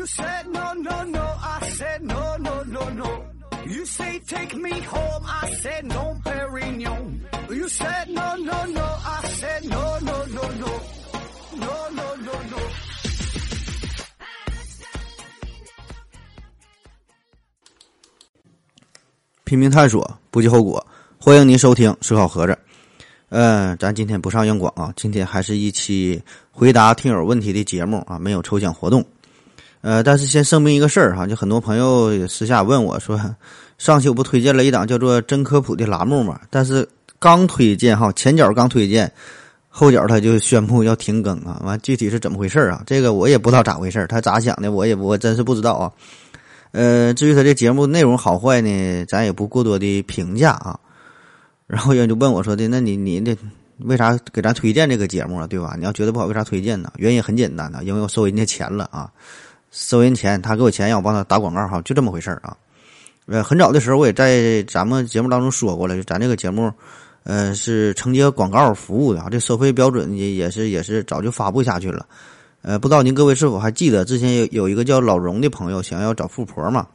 You said no, no, no. I said no, no, no, no. You say take me home. I said no, Perignon. You said no, no, no. I said no, no, no, no. No, no, no, no. 拼命探索，不计后果。欢迎您收听《思考盒子》。嗯，咱今天不上硬广啊，今天还是一期回答听友问题的节目啊，没有抽奖活动。呃，但是先声明一个事儿哈，就很多朋友也私下问我说，上期我不推荐了一档叫做“真科普”的栏目嘛？但是刚推荐哈，前脚刚推荐，后脚他就宣布要停更啊。完，具体是怎么回事啊？这个我也不知道咋回事儿他咋想的，我也我真是不知道啊。呃，至于他这节目内容好坏呢，咱也不过多的评价啊。然后有人就问我说的，那你你的为啥给咱推荐这个节目啊？对吧？你要觉得不好，为啥推荐呢？原因很简单呐，因为我收人家钱了啊。收人钱，他给我钱让我帮他打广告哈，就这么回事儿啊。呃，很早的时候我也在咱们节目当中说过了，就咱这个节目，呃，是承接广告服务的啊。这收费标准也也是也是早就发布下去了。呃，不知道您各位是否还记得之前有有一个叫老荣的朋友想要找富婆嘛？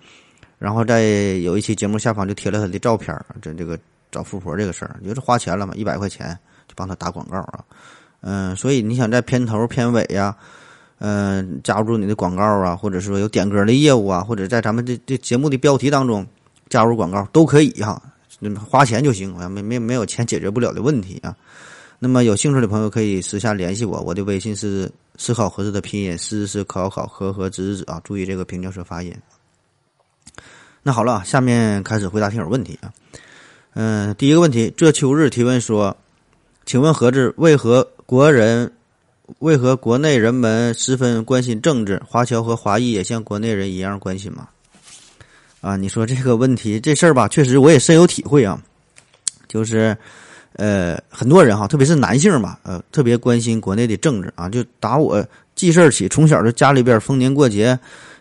然后在有一期节目下方就贴了他的照片儿这这个找富婆这个事儿，就是花钱了嘛，一百块钱就帮他打广告啊。嗯，所以你想在片头片尾呀。嗯，加入你的广告啊，或者说有点歌的业务啊，或者在咱们这这节目的标题当中加入广告都可以哈，花钱就行，没没没有钱解决不了的问题啊。那么有兴趣的朋友可以私下联系我，我的微信是思考盒子的拼音思思考考和和子子啊，注意这个平翘舌发音。那好了，下面开始回答听友问题啊。嗯，第一个问题，这秋日提问说，请问盒子为何国人？为何国内人们十分关心政治？华侨和华裔也像国内人一样关心吗？啊，你说这个问题这事儿吧，确实我也深有体会啊。就是，呃，很多人哈，特别是男性吧，呃，特别关心国内的政治啊。就打我记事儿起，从小就家里边逢年过节，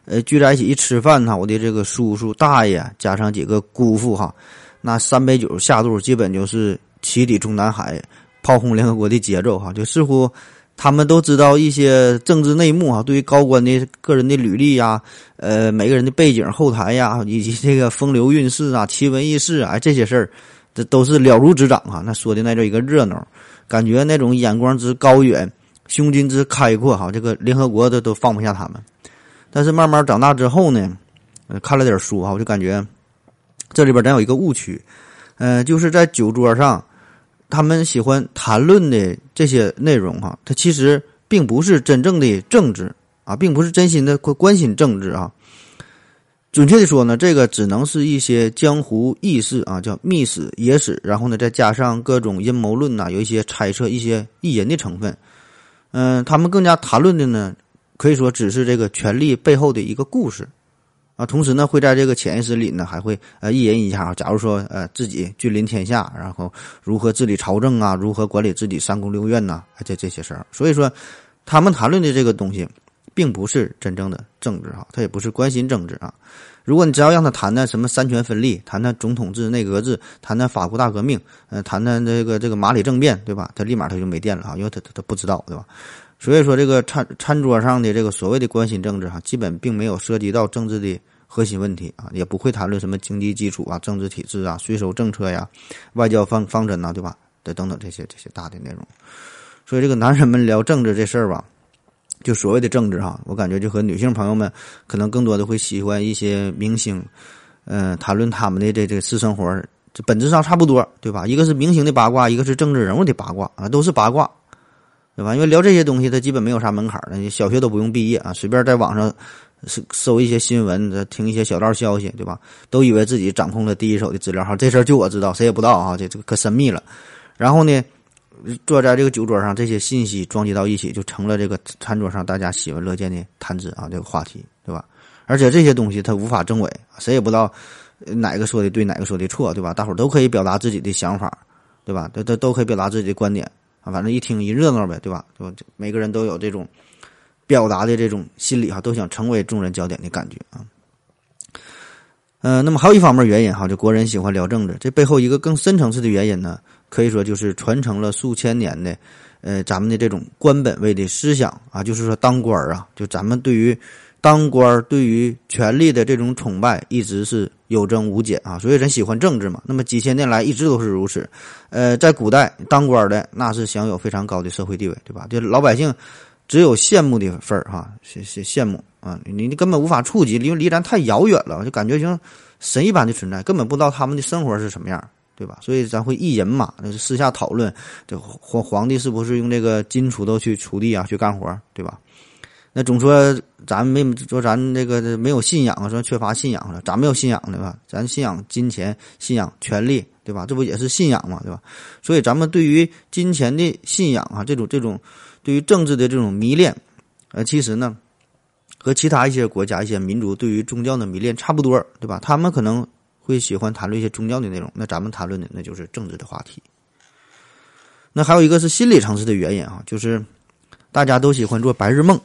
呃，聚在一起一吃饭呢，我的这个叔叔大爷加上几个姑父哈，那三杯酒下肚，基本就是起底中南海，炮轰联合国的节奏哈，就似乎。他们都知道一些政治内幕啊，对于高官的个人的履历呀，呃，每个人的背景后台呀，以及这个风流韵事啊、奇闻异事啊，这些事儿，这都是了如指掌啊。那说的那叫一个热闹，感觉那种眼光之高远、胸襟之开阔哈，这个联合国都都放不下他们。但是慢慢长大之后呢，看了点书哈，我就感觉这里边咱有一个误区，呃，就是在酒桌上。他们喜欢谈论的这些内容，哈，它其实并不是真正的政治啊，并不是真心的关关心政治啊。准确的说呢，这个只能是一些江湖轶事啊，叫秘史野史，然后呢，再加上各种阴谋论呐，有一些猜测、一些意淫的成分。嗯，他们更加谈论的呢，可以说只是这个权力背后的一个故事。啊，同时呢，会在这个潜意识里呢，还会呃一人一下假如说呃自己君临天下，然后如何治理朝政啊，如何管理自己三宫六院呐，这这些事儿。所以说，他们谈论的这个东西，并不是真正的政治哈，他也不是关心政治啊。如果你只要让他谈谈什么三权分立，谈谈总统制、内阁制，谈谈法国大革命，呃，谈谈这个这个马里政变，对吧？他立马他就没电了啊，因为他他他不知道，对吧？所以说，这个餐餐桌上的这个所谓的关心政治哈，基本并没有涉及到政治的核心问题啊，也不会谈论什么经济基础啊、政治体制啊、税收政策呀、外交方方针呐，对吧？的等等这些这些大的内容。所以，这个男人们聊政治这事儿吧，就所谓的政治哈，我感觉就和女性朋友们可能更多的会喜欢一些明星，嗯，谈论他们的这这私生活，这本质上差不多，对吧？一个是明星的八卦，一个是政治人物的八卦啊，都是八卦。对吧？因为聊这些东西，它基本没有啥门槛的，小学都不用毕业啊，随便在网上搜搜一些新闻，听一些小道消息，对吧？都以为自己掌控了第一手的资料哈，这事儿就我知道，谁也不知道啊，这这个可神秘了。然后呢，坐在这个酒桌上，这些信息撞击到一起，就成了这个餐桌上大家喜闻乐见的谈资啊，这个话题，对吧？而且这些东西它无法证伪，谁也不知道哪个说的对，哪个说的错，对吧？大伙儿都可以表达自己的想法，对吧？都都都可以表达自己的观点。啊，反正一听一热闹呗，对吧？就每个人都有这种表达的这种心理哈，都想成为众人焦点的感觉啊。嗯，那么还有一方面原因哈，就国人喜欢聊政治，这背后一个更深层次的原因呢，可以说就是传承了数千年的呃咱们的这种官本位的思想啊，就是说当官啊，就咱们对于当官对于权力的这种崇拜一直是有增无减啊，所以人喜欢政治嘛。那么几千年来一直都是如此。呃，在古代当官的那是享有非常高的社会地位，对吧？就老百姓只有羡慕的份儿哈，羡羡羡慕啊，你你根本无法触及，因为离咱太遥远了，就感觉像神一般的存在，根本不知道他们的生活是什么样。对吧？所以咱会议人嘛，那是私下讨论，这皇皇帝是不是用这个金锄头去锄地啊，去干活，对吧？那总说咱没说咱这个没有信仰啊，说缺乏信仰了，咱没有信仰对吧？咱信仰金钱，信仰权力，对吧？这不也是信仰嘛，对吧？所以咱们对于金钱的信仰啊，这种这种对于政治的这种迷恋，呃，其实呢，和其他一些国家一些民族对于宗教的迷恋差不多，对吧？他们可能。会喜欢谈论一些宗教的内容，那咱们谈论的那就是政治的话题。那还有一个是心理层次的原因啊，就是大家都喜欢做白日梦，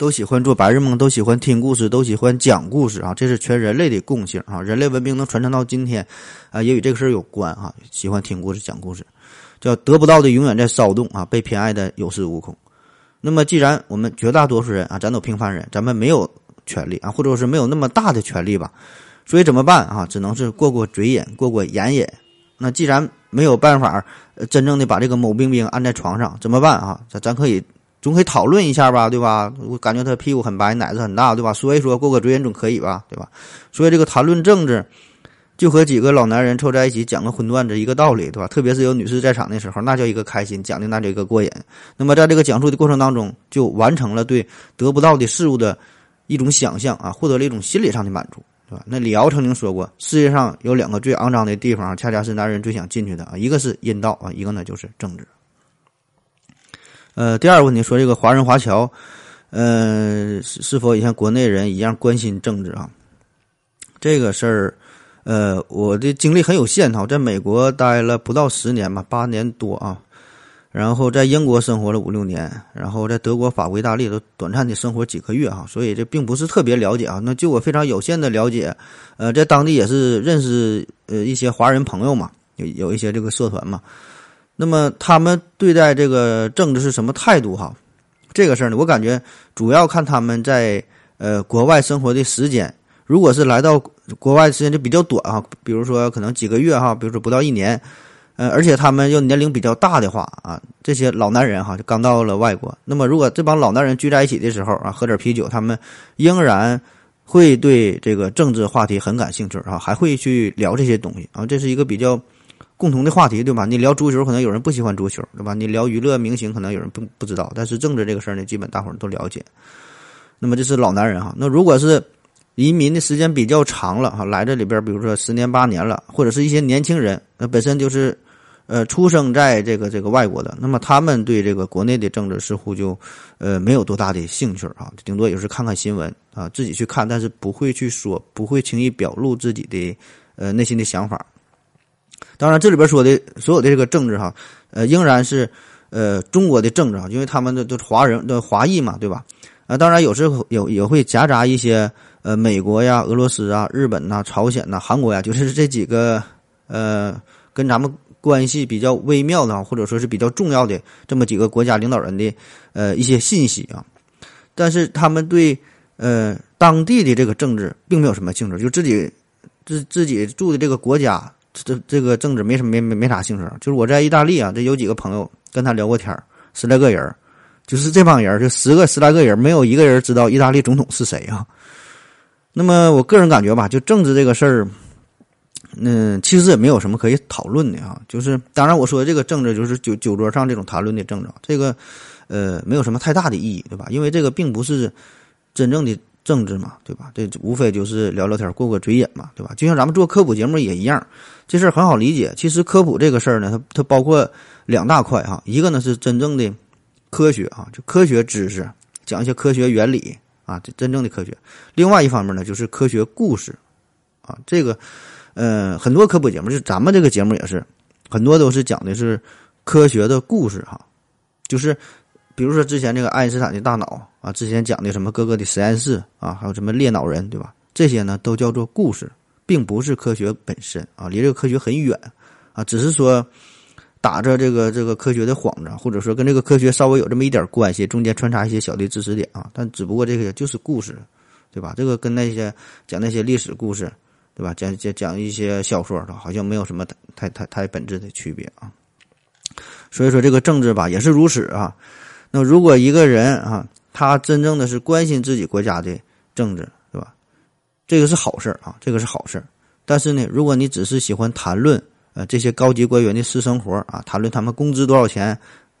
都喜欢做白日梦，都喜欢听故事，都喜欢讲故事啊，这是全人类的共性啊。人类文明能传承到今天啊，也与这个事儿有关啊。喜欢听故事、讲故事，叫得不到的永远在骚动啊，被偏爱的有恃无恐。那么，既然我们绝大多数人啊，咱都平凡人，咱们没有权利啊，或者是没有那么大的权利吧。所以怎么办啊？只能是过过嘴瘾，过过眼瘾。那既然没有办法真正的把这个某冰冰按在床上，怎么办啊？咱咱可以总可以讨论一下吧，对吧？我感觉他屁股很白，奶子很大，对吧？说一说过个嘴瘾总可以吧，对吧？所以这个谈论政治，就和几个老男人凑在一起讲个荤段子一个道理，对吧？特别是有女士在场的时候，那叫一个开心，讲的那叫一个过瘾。那么在这个讲述的过程当中，就完成了对得不到的事物的一种想象啊，获得了一种心理上的满足。对吧？那李敖曾经说过，世界上有两个最肮脏的地方，恰恰是男人最想进去的啊，一个是阴道啊，一个呢就是政治。呃，第二个问题说这个华人华侨，呃，是否也像国内人一样关心政治啊？这个事儿，呃，我的经历很有限哈，在美国待了不到十年吧，八年多啊。然后在英国生活了五六年，然后在德国、法国、意大利都短暂的生活几个月哈，所以这并不是特别了解啊。那就我非常有限的了解，呃，在当地也是认识呃一些华人朋友嘛，有有一些这个社团嘛。那么他们对待这个政治是什么态度哈？这个事儿呢，我感觉主要看他们在呃国外生活的时间。如果是来到国外时间就比较短哈，比如说可能几个月哈，比如说不到一年。呃，而且他们又年龄比较大的话啊，这些老男人哈就刚到了外国。那么，如果这帮老男人聚在一起的时候啊，喝点啤酒，他们仍然会对这个政治话题很感兴趣啊，还会去聊这些东西啊。这是一个比较共同的话题，对吧？你聊足球，可能有人不喜欢足球，对吧？你聊娱乐明星，可能有人不不知道，但是政治这个事儿呢，基本大伙儿都了解。那么这是老男人哈。那如果是移民的时间比较长了哈，来这里边，比如说十年八年了，或者是一些年轻人，那本身就是。呃，出生在这个这个外国的，那么他们对这个国内的政治似乎就，呃，没有多大的兴趣啊，顶多也是看看新闻啊，自己去看，但是不会去说，不会轻易表露自己的呃内心的想法。当然，这里边说的所有的这个政治哈，呃，仍然是呃中国的政治啊，因为他们的都是华人的华裔嘛，对吧？啊，当然有时候有也会夹杂一些呃美国呀、俄罗斯啊、日本呐、朝鲜呐、韩国呀，就是这几个呃跟咱们。关系比较微妙的，或者说是比较重要的这么几个国家领导人的呃一些信息啊，但是他们对呃当地的这个政治并没有什么兴趣，就自己自自己住的这个国家这这个政治没什么没没没啥兴趣。就是我在意大利啊，这有几个朋友跟他聊过天十来个人就是这帮人就十个十来个人，没有一个人知道意大利总统是谁啊。那么我个人感觉吧，就政治这个事儿。嗯，其实也没有什么可以讨论的啊，就是当然我说的这个政治就是酒酒桌上这种谈论的政治，这个呃没有什么太大的意义，对吧？因为这个并不是真正的政治嘛，对吧？这无非就是聊聊天过过嘴瘾嘛，对吧？就像咱们做科普节目也一样，这事儿很好理解。其实科普这个事儿呢，它它包括两大块哈，一个呢是真正的科学啊，就科学知识，讲一些科学原理啊，这真正的科学；另外一方面呢，就是科学故事啊，这个。呃，很多科普节目，就咱们这个节目也是，很多都是讲的是科学的故事哈，就是比如说之前这个爱因斯坦的大脑啊，之前讲的什么各个的实验室啊，还有什么猎脑人对吧？这些呢都叫做故事，并不是科学本身啊，离这个科学很远啊，只是说打着这个这个科学的幌子，或者说跟这个科学稍微有这么一点关系，中间穿插一些小的知识点啊，但只不过这个就是故事，对吧？这个跟那些讲那些历史故事，对吧？讲讲讲一些小说，好像没有什么太太太本质的区别啊。所以说这个政治吧也是如此啊。那如果一个人啊，他真正的是关心自己国家的政治，对吧？这个是好事啊，这个是好事。但是呢，如果你只是喜欢谈论呃这些高级官员的私生活啊，谈论他们工资多少钱，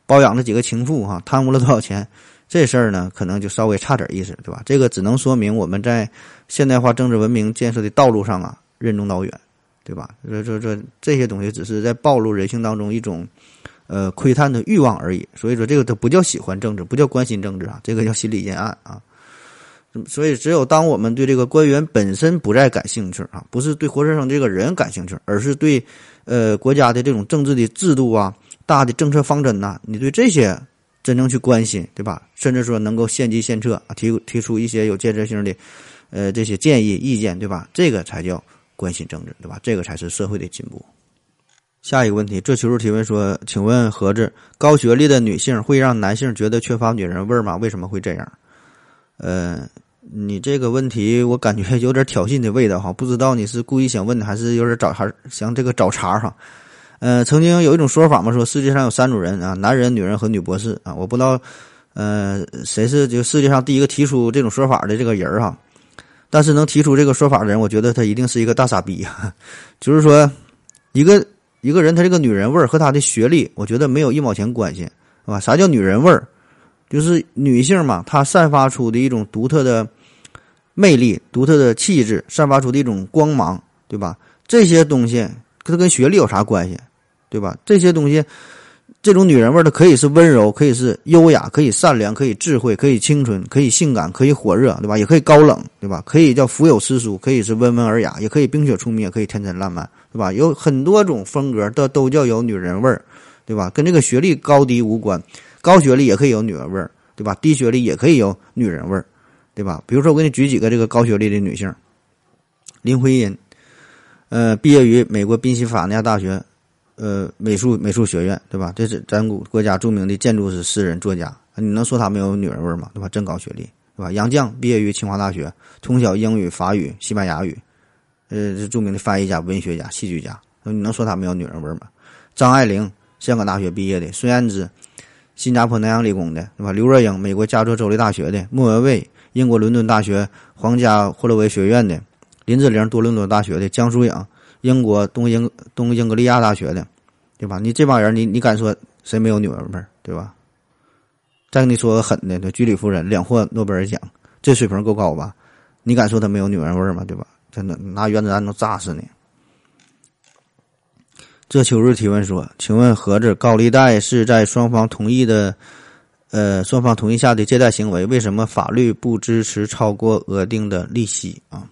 包养了几个情妇哈，贪污了多少钱，这事儿呢，可能就稍微差点意思，对吧？这个只能说明我们在现代化政治文明建设的道路上啊，任重道远，对吧？这这这这些东西只是在暴露人性当中一种。呃，窥探的欲望而已，所以说这个都不叫喜欢政治，不叫关心政治啊，这个叫心理阴暗啊。所以，只有当我们对这个官员本身不再感兴趣啊，不是对活生生这个人感兴趣，而是对呃国家的这种政治的制度啊、大的政策方针呐，你对这些真正去关心，对吧？甚至说能够献计献策，提提出一些有建设性的呃这些建议意见，对吧？这个才叫关心政治，对吧？这个才是社会的进步。下一个问题，这求助提问说：“请问盒子，高学历的女性会让男性觉得缺乏女人味吗？为什么会这样？”呃，你这个问题我感觉有点挑衅的味道哈，不知道你是故意想问的，还是有点找还想这个找茬哈？呃，曾经有一种说法嘛，说世界上有三种人啊，男人、女人和女博士啊，我不知道呃谁是就世界上第一个提出这种说法的这个人哈，但是能提出这个说法的人，我觉得他一定是一个大傻逼，就是说一个。一个人她这个女人味儿和她的学历，我觉得没有一毛钱关系，是吧？啥叫女人味儿？就是女性嘛，她散发出的一种独特的魅力、独特的气质，散发出的一种光芒，对吧？这些东西它跟学历有啥关系？对吧？这些东西。这种女人味儿的可以是温柔，可以是优雅，可以善良，可以智慧，可以清纯，可以性感，可以火热，对吧？也可以高冷，对吧？可以叫腹有诗书，可以是温文尔雅，也可以冰雪聪明，也可以天真烂漫，对吧？有很多种风格的都叫有女人味儿，对吧？跟这个学历高低无关，高学历也可以有女人味儿，对吧？低学历也可以有女人味儿，对吧？比如说，我给你举几个这个高学历的女性，林徽因，呃，毕业于美国宾夕法尼亚大学。呃，美术美术学院，对吧？这是咱国国家著名的建筑师、诗人、作家，你能说他没有女人味吗？对吧？真高学历，对吧？杨绛毕业于清华大学，从小英语、法语、西班牙语，呃，是著名的翻译家、文学家、戏剧家，你能说他没有女人味吗？张爱玲，香港大学毕业的；孙燕姿，新加坡南洋理工的，对吧？刘若英，美国加州州立大学的；莫文蔚，英国伦敦大学皇家霍洛维学院的；林志玲，多伦多大学的；江疏影。英国东英东英格利亚大学的，对吧？你这帮人，你你敢说谁没有女人味儿，对吧？再跟你说个狠的，居里夫人两获诺贝尔奖，这水平够高吧？你敢说她没有女人味儿吗？对吧？真的拿原子弹都炸死你！这秋日提问说：“请问盒子高利贷是在双方同意的，呃，双方同意下的借贷行为，为什么法律不支持超过额定的利息啊？”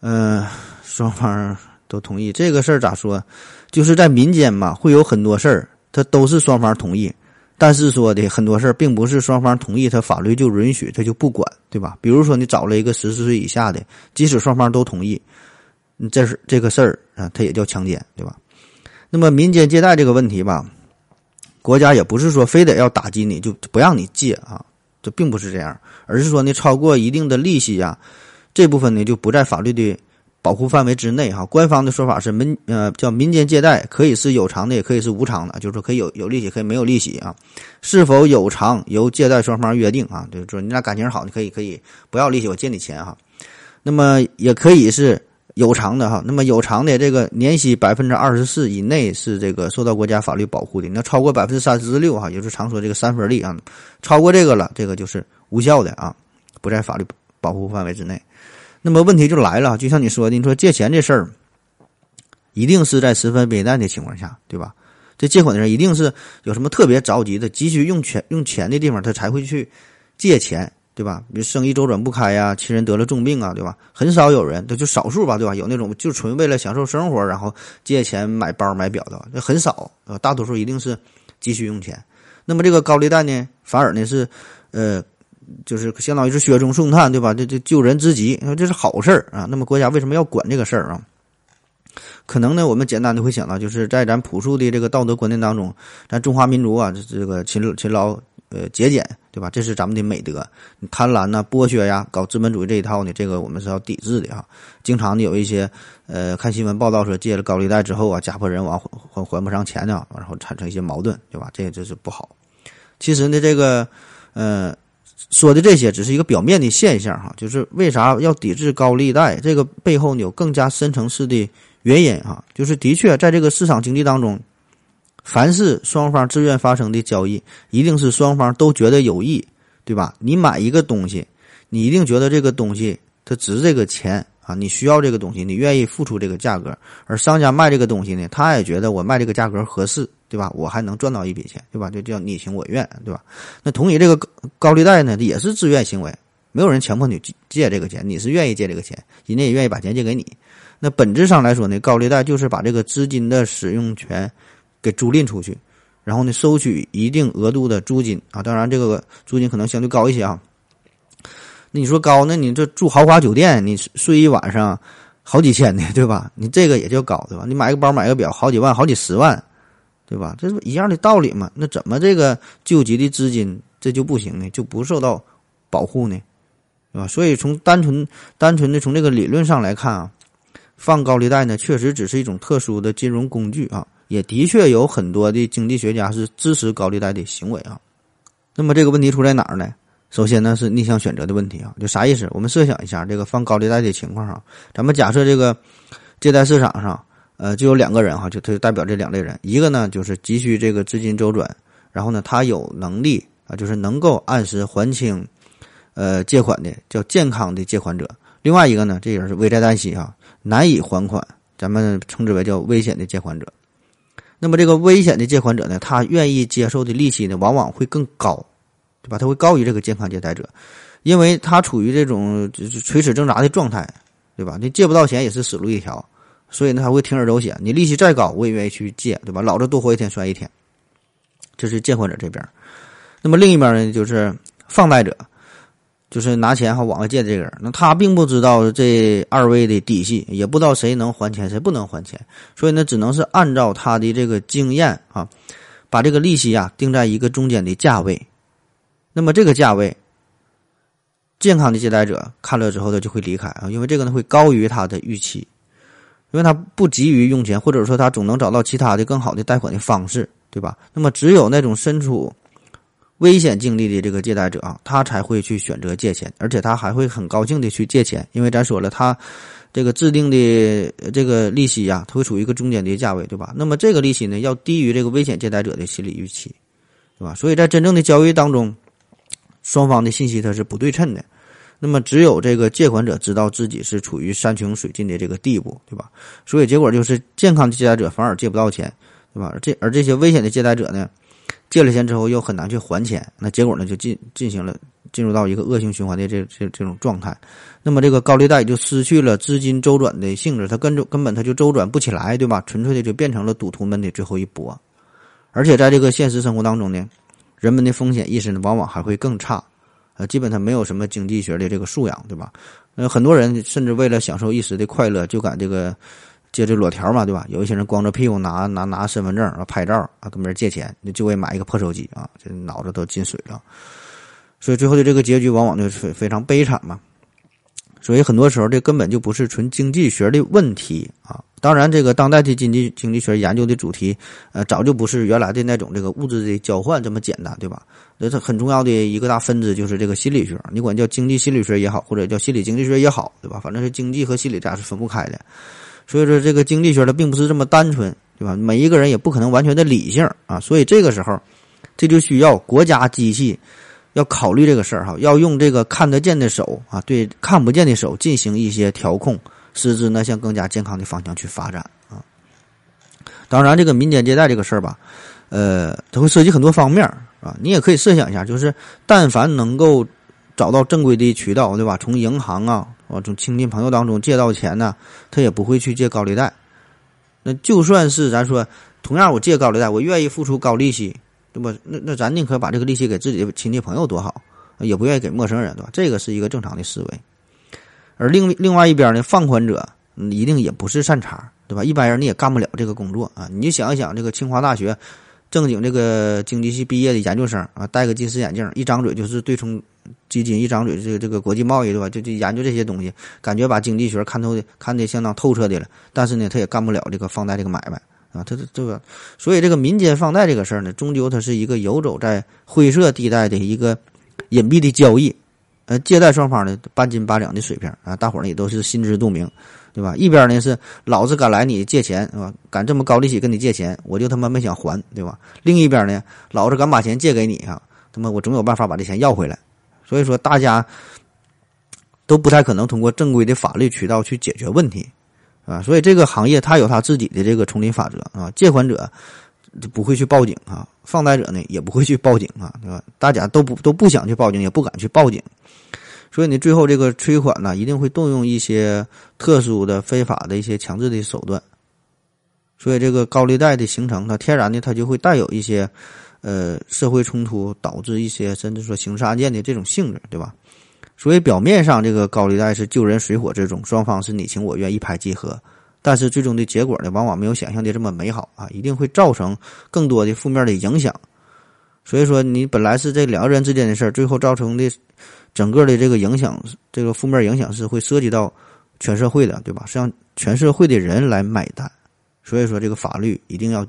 嗯。双方都同意这个事儿咋说？就是在民间嘛，会有很多事儿，它都是双方同意。但是说的很多事儿，并不是双方同意，他法律就允许，他就不管，对吧？比如说你找了一个十四岁以下的，即使双方都同意，你这是这个事儿啊，它也叫强奸，对吧？那么民间借贷这个问题吧，国家也不是说非得要打击你就不让你借啊，这并不是这样，而是说呢，超过一定的利息呀，这部分呢就不在法律的。保护范围之内，哈，官方的说法是民呃叫民间借贷可以是有偿的，也可以是无偿的，就是说可以有有利息，可以没有利息啊。是否有偿由借贷双方约定啊？就是说你俩感情好，你可以可以不要利息，我借你钱哈。那么也可以是有偿的哈。那么有偿的这个年息百分之二十四以内是这个受到国家法律保护的。那超过百分之三十六哈，也就是常说这个三分利啊，超过这个了，这个就是无效的啊，不在法律保护范围之内。那么问题就来了，就像你说的，你说借钱这事儿，一定是在十分危难的情况下，对吧？这借款的人一定是有什么特别着急的、急需用钱用钱的地方，他才会去借钱，对吧？比如生意周转不开呀，亲人得了重病啊，对吧？很少有人，他就少数吧，对吧？有那种就纯为了享受生活，然后借钱买包买表的，那很少，呃，大多数一定是急需用钱。那么这个高利贷呢，反而呢是，呃。就是相当于是雪中送炭，对吧？这这救人之急，这是好事儿啊。那么国家为什么要管这个事儿啊？可能呢，我们简单的会想到，就是在咱朴素的这个道德观念当中，咱中华民族啊，这这个勤勤劳呃节俭，对吧？这是咱们的美德。贪婪呐、剥削呀、搞资本主义这一套呢，这个我们是要抵制的啊。经常的有一些呃看新闻报道说，借了高利贷之后啊，家破人亡，还还还不上钱呢，然后产生一些矛盾，对吧？这这是不好。其实呢，这个呃说的这些只是一个表面的现象哈，就是为啥要抵制高利贷？这个背后有更加深层次的。原因哈，就是的确在这个市场经济当中，凡是双方自愿发生的交易，一定是双方都觉得有益，对吧？你买一个东西，你一定觉得这个东西它值这个钱啊，你需要这个东西，你愿意付出这个价格。而商家卖这个东西呢，他也觉得我卖这个价格合适，对吧？我还能赚到一笔钱，对吧？就叫你情我愿，对吧？那同理这个高利贷呢，也是自愿行为，没有人强迫你借这个钱，你是愿意借这个钱，人家也愿意把钱借给你。那本质上来说呢，高利贷就是把这个资金的使用权给租赁出去，然后呢收取一定额度的租金啊，当然这个租金可能相对高一些啊。那你说高，那你这住豪华酒店，你睡一晚上好几千呢，对吧？你这个也叫高，对吧？你买个包、买个表，好几万、好几十万，对吧？这是一样的道理嘛？那怎么这个救急的资金这就不行呢？就不受到保护呢？对吧？所以从单纯单纯的从这个理论上来看啊。放高利贷呢，确实只是一种特殊的金融工具啊，也的确有很多的经济学家是支持高利贷的行为啊。那么这个问题出在哪儿呢？首先呢是逆向选择的问题啊，就啥意思？我们设想一下这个放高利贷的情况啊，咱们假设这个借贷市场上，呃，就有两个人哈，就他就代表这两类人，一个呢就是急需这个资金周转，然后呢他有能力啊，就是能够按时还清，呃，借款的叫健康的借款者。另外一个呢，这人是危在旦夕啊。难以还款，咱们称之为叫危险的借款者。那么这个危险的借款者呢，他愿意接受的利息呢，往往会更高，对吧？他会高于这个健康借贷者，因为他处于这种垂死挣扎的状态，对吧？你借不到钱也是死路一条，所以呢，他会铤而走险。你利息再高，我也愿意去借，对吧？老子多活一天算一天。这是借款者这边。那么另一边呢，就是放贷者。就是拿钱哈往外借的这个人，那他并不知道这二位的底细，也不知道谁能还钱，谁不能还钱，所以呢，只能是按照他的这个经验啊，把这个利息啊定在一个中间的价位。那么这个价位，健康的借贷者看了之后，他就会离开啊，因为这个呢会高于他的预期，因为他不急于用钱，或者说他总能找到其他的更好的贷款的方式，对吧？那么只有那种身处。危险境地的这个借贷者啊，他才会去选择借钱，而且他还会很高兴的去借钱，因为咱说了，他这个制定的这个利息呀，它会处于一个中间的价位，对吧？那么这个利息呢，要低于这个危险借贷者的心理预期，对吧？所以在真正的交易当中，双方的信息它是不对称的。那么只有这个借款者知道自己是处于山穷水尽的这个地步，对吧？所以结果就是健康的借贷者反而借不到钱，对吧？这而这些危险的借贷者呢？借了钱之后又很难去还钱，那结果呢就进进行了进入到一个恶性循环的这这这种状态，那么这个高利贷就失去了资金周转的性质，它根根本它就周转不起来，对吧？纯粹的就变成了赌徒们的最后一搏，而且在这个现实生活当中呢，人们的风险意识呢往往还会更差，呃，基本上没有什么经济学的这个素养，对吧？呃，很多人甚至为了享受一时的快乐，就敢这个。借这裸条嘛，对吧？有一些人光着屁股拿拿拿身份证啊拍照啊，跟别人借钱，就为买一个破手机啊，这脑子都进水了。所以最后的这个结局往往就是非常悲惨嘛。所以很多时候这根本就不是纯经济学的问题啊。当然，这个当代的经济经济学研究的主题，呃，早就不是原来的那种这个物质的交换这么简单，对吧？这是很重要的一个大分支就是这个心理学，你管叫经济心理学也好，或者叫心理经济学也好，对吧？反正是经济和心理俩是分不开的。所以说，这个经济学它并不是这么单纯，对吧？每一个人也不可能完全的理性啊。所以这个时候，这就需要国家机器要考虑这个事儿哈，要用这个看得见的手啊，对看不见的手进行一些调控，使之呢向更加健康的方向去发展啊。当然，这个民间借贷这个事儿吧，呃，它会涉及很多方面啊。你也可以设想一下，就是但凡能够找到正规的渠道，对吧？从银行啊。啊，从亲戚朋友当中借到钱呢，他也不会去借高利贷。那就算是咱说，同样我借高利贷，我愿意付出高利息，对吧？那那咱宁可把这个利息给自己的亲戚朋友多好，也不愿意给陌生人，对吧？这个是一个正常的思维。而另另外一边呢，放款者一定也不是善茬，对吧？一般人你也干不了这个工作啊。你就想一想，这个清华大学正经这个经济系毕业的研究生啊，戴个近视眼镜，一张嘴就是对冲基金，一张嘴这个这个国际贸易，对吧？就就研究这些东西，感觉把经济学看透的看得相当透彻的了。但是呢，他也干不了这个放贷这个买卖啊。他这这个，所以这个民间放贷这个事儿呢，终究它是一个游走在灰色地带的一个隐蔽的交易。呃，借贷双方呢半斤八两的水平啊，大伙儿呢也都是心知肚明，对吧？一边呢是老子敢来你借钱，是吧？敢这么高利息跟你借钱，我就他妈没想还，对吧？另一边呢，老子敢把钱借给你啊，他妈我总有办法把这钱要回来。所以说，大家都不太可能通过正规的法律渠道去解决问题，啊，所以这个行业它有它自己的这个丛林法则啊，借款者不会去报警啊，放贷者呢也不会去报警啊，对吧？大家都不都不想去报警，也不敢去报警。所以你最后这个催款呢，一定会动用一些特殊的、非法的一些强制的手段。所以这个高利贷的形成，它天然的它就会带有一些，呃，社会冲突导致一些甚至说刑事案件的这种性质，对吧？所以表面上这个高利贷是救人水火之中，双方是你情我愿、一拍即合，但是最终的结果呢，往往没有想象的这么美好啊，一定会造成更多的负面的影响。所以说，你本来是这两个人之间的事儿，最后造成的。整个的这个影响，这个负面影响是会涉及到全社会的，对吧？是让全社会的人来买单。所以说，这个法律一定要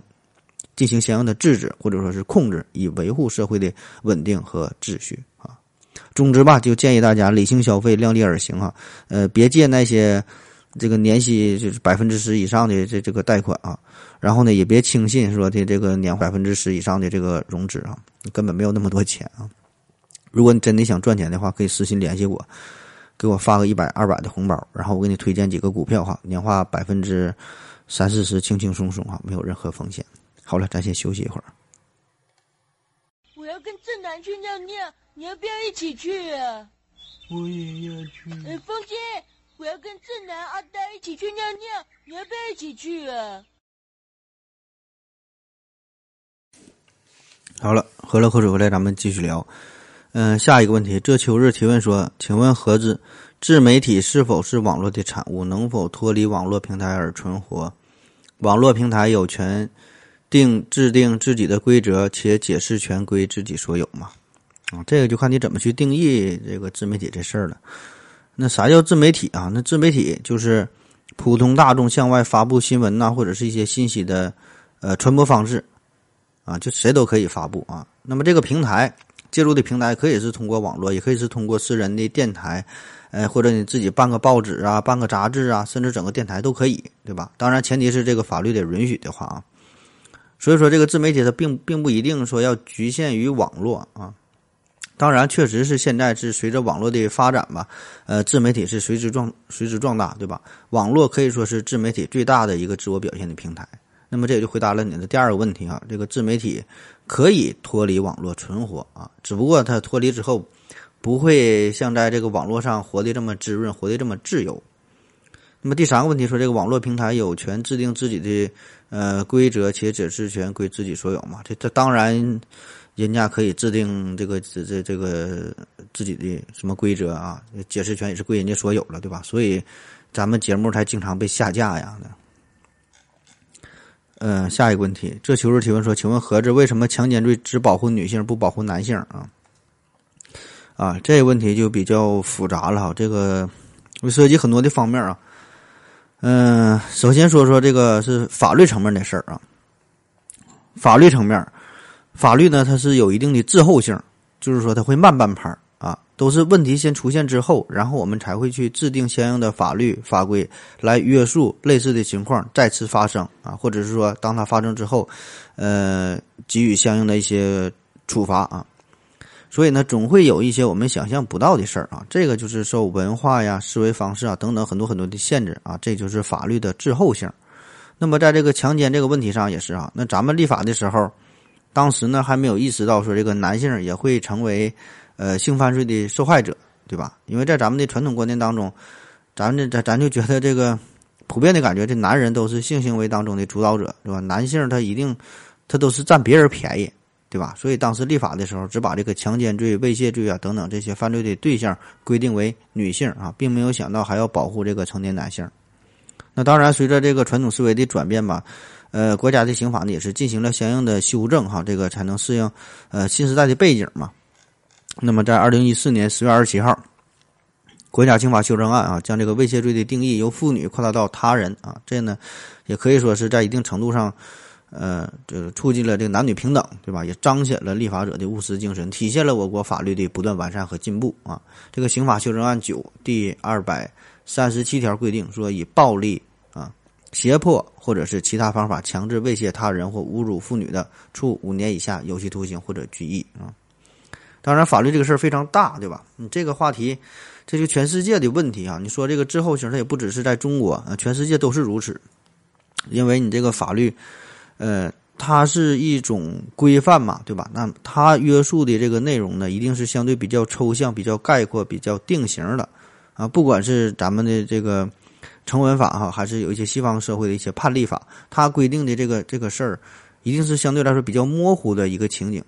进行相应的制止或者说是控制，以维护社会的稳定和秩序啊。总之吧，就建议大家理性消费，量力而行啊。呃，别借那些这个年息就是百分之十以上的这这个贷款啊。然后呢，也别轻信说的这个年百分之十以上的这个融资啊，根本没有那么多钱啊。如果你真的想赚钱的话，可以私信联系我，给我发个一百、二百的红包，然后我给你推荐几个股票哈，年化百分之三四十，轻轻松松哈，没有任何风险。好了，咱先休息一会儿。我要跟正南去尿尿，你要不要一起去啊？我也要去。哎，风心，我要跟正南、阿呆一起去尿尿，你要不要一起去啊？好了，喝了口水回来，咱们继续聊。嗯，下一个问题，这秋日提问说，请问盒子，自媒体是否是网络的产物？能否脱离网络平台而存活？网络平台有权定制定自己的规则，且解释权归自己所有吗？啊，这个就看你怎么去定义这个自媒体这事儿了。那啥叫自媒体啊？那自媒体就是普通大众向外发布新闻呐，或者是一些信息的呃传播方式啊，就谁都可以发布啊。那么这个平台。介入的平台可以是通过网络，也可以是通过私人的电台，呃，或者你自己办个报纸啊，办个杂志啊，甚至整个电台都可以，对吧？当然，前提是这个法律得允许的话啊。所以说，这个自媒体它并并不一定说要局限于网络啊。当然，确实是现在是随着网络的发展吧，呃，自媒体是随之壮随之壮大，对吧？网络可以说是自媒体最大的一个自我表现的平台。那么这也就回答了你的第二个问题啊，这个自媒体可以脱离网络存活啊，只不过它脱离之后，不会像在这个网络上活得这么滋润，活得这么自由。那么第三个问题说，这个网络平台有权制定自己的呃规则，且解释权归自己所有嘛？这这当然，人家可以制定这个这这这个自己的什么规则啊，解释权也是归人家所有了，对吧？所以咱们节目才经常被下架呀。嗯，下一个问题，这求助提问说，请问何子为什么强奸罪只保护女性不保护男性啊？啊，这个问题就比较复杂了哈，这个会涉及很多的方面啊。嗯，首先说说这个是法律层面的事儿啊。法律层面，法律呢它是有一定的滞后性，就是说它会慢半拍。都是问题先出现之后，然后我们才会去制定相应的法律法规来约束类似的情况再次发生啊，或者是说当它发生之后，呃，给予相应的一些处罚啊。所以呢，总会有一些我们想象不到的事儿啊。这个就是受文化呀、思维方式啊等等很多很多的限制啊。这就是法律的滞后性。那么在这个强奸这个问题上也是啊。那咱们立法的时候，当时呢还没有意识到说这个男性也会成为。呃，性犯罪的受害者，对吧？因为在咱们的传统观念当中，咱这咱咱就觉得这个普遍的感觉，这男人都是性行为当中的主导者，对吧？男性他一定他都是占别人便宜，对吧？所以当时立法的时候，只把这个强奸罪、猥亵罪啊等等这些犯罪的对象规定为女性啊，并没有想到还要保护这个成年男性。那当然，随着这个传统思维的转变吧，呃，国家的刑法呢也是进行了相应的修正哈，这个才能适应呃新时代的背景嘛。那么在二零一四年十月二十七号，国家刑法修正案啊，将这个猥亵罪的定义由妇女扩大到他人啊，这呢也可以说是在一定程度上。呃，这个促进了这个男女平等，对吧？也彰显了立法者的务实精神，体现了我国法律的不断完善和进步啊！这个刑法修正案九第二百三十七条规定说，以暴力啊、胁迫或者是其他方法强制猥亵他人或侮辱妇女的，处五年以下有期徒刑或者拘役啊！当然，法律这个事儿非常大，对吧？你这个话题，这就全世界的问题啊！你说这个滞后性，它也不只是在中国啊，全世界都是如此，因为你这个法律。呃，它是一种规范嘛，对吧？那它约束的这个内容呢，一定是相对比较抽象、比较概括、比较定型的啊。不管是咱们的这个成文法哈，还是有一些西方社会的一些判例法，它规定的这个这个事儿，一定是相对来说比较模糊的一个情景。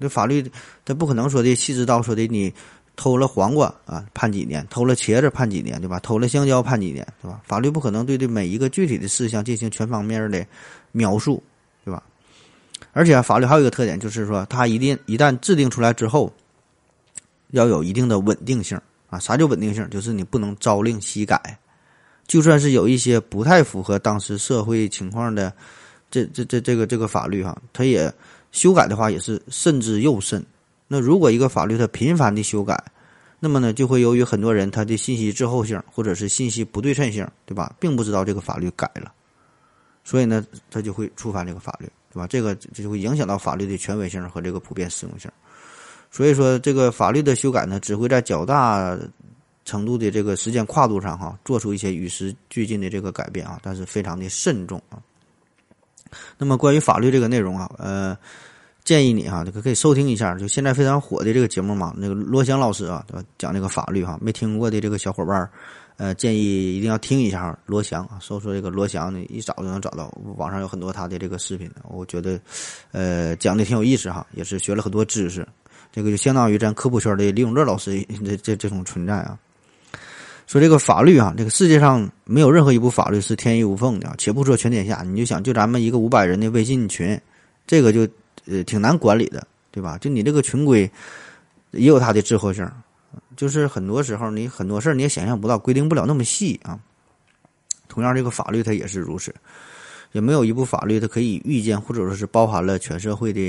这法律它不可能说的细致到说的你偷了黄瓜啊判几年，偷了茄子判几年，对吧？偷了香蕉判几年，对吧？法律不可能对这每一个具体的事项进行全方面的。描述，对吧？而且法律还有一个特点，就是说它一定一旦制定出来之后，要有一定的稳定性啊。啥叫稳定性？就是你不能朝令夕改，就算是有一些不太符合当时社会情况的这这这这个这个法律哈，它也修改的话也是慎之又慎。那如果一个法律它频繁的修改，那么呢就会由于很多人他的信息滞后性或者是信息不对称性，对吧？并不知道这个法律改了。所以呢，他就会触犯这个法律，对吧？这个这就会影响到法律的权威性和这个普遍适用性。所以说，这个法律的修改呢，只会在较大程度的这个时间跨度上哈，做出一些与时俱进的这个改变啊，但是非常的慎重啊。那么关于法律这个内容啊，呃，建议你哈，这个可以收听一下，就现在非常火的这个节目嘛，那个罗翔老师啊，对吧？讲这个法律哈，没听过的这个小伙伴。呃，建议一定要听一下罗翔啊，搜索这个罗翔呢，一找就能找到，网上有很多他的这个视频，我觉得，呃，讲的挺有意思哈，也是学了很多知识，这个就相当于咱科普圈的李永乐老师这这这种存在啊。说这个法律啊，这个世界上没有任何一部法律是天衣无缝的啊，且不说全天下，你就想就咱们一个五百人的微信群，这个就呃挺难管理的，对吧？就你这个群规也有它的滞后性。就是很多时候，你很多事儿你也想象不到，规定不了那么细啊。同样，这个法律它也是如此，也没有一部法律它可以预见或者说是包含了全社会的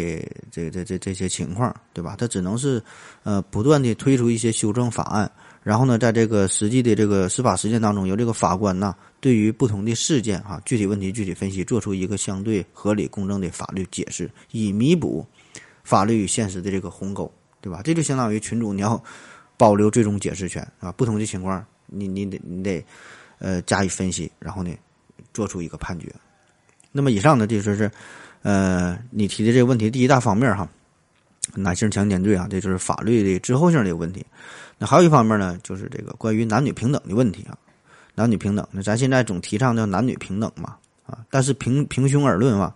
这这这这些情况，对吧？它只能是呃不断的推出一些修正法案，然后呢，在这个实际的这个司法实践当中，由这个法官呢对于不同的事件哈具体问题具体分析，做出一个相对合理公正的法律解释，以弥补法律与现实的这个鸿沟，对吧？这就相当于群主你要。保留最终解释权啊，不同的情况，你你得你得，呃，加以分析，然后呢，做出一个判决。那么以上呢，就说是，呃，你提的这个问题第一大方面哈，男性强奸罪啊，这就是法律的滞后性的一个问题。那还有一方面呢，就是这个关于男女平等的问题啊，男女平等，那咱现在总提倡叫男女平等嘛，啊，但是平平胸而论啊，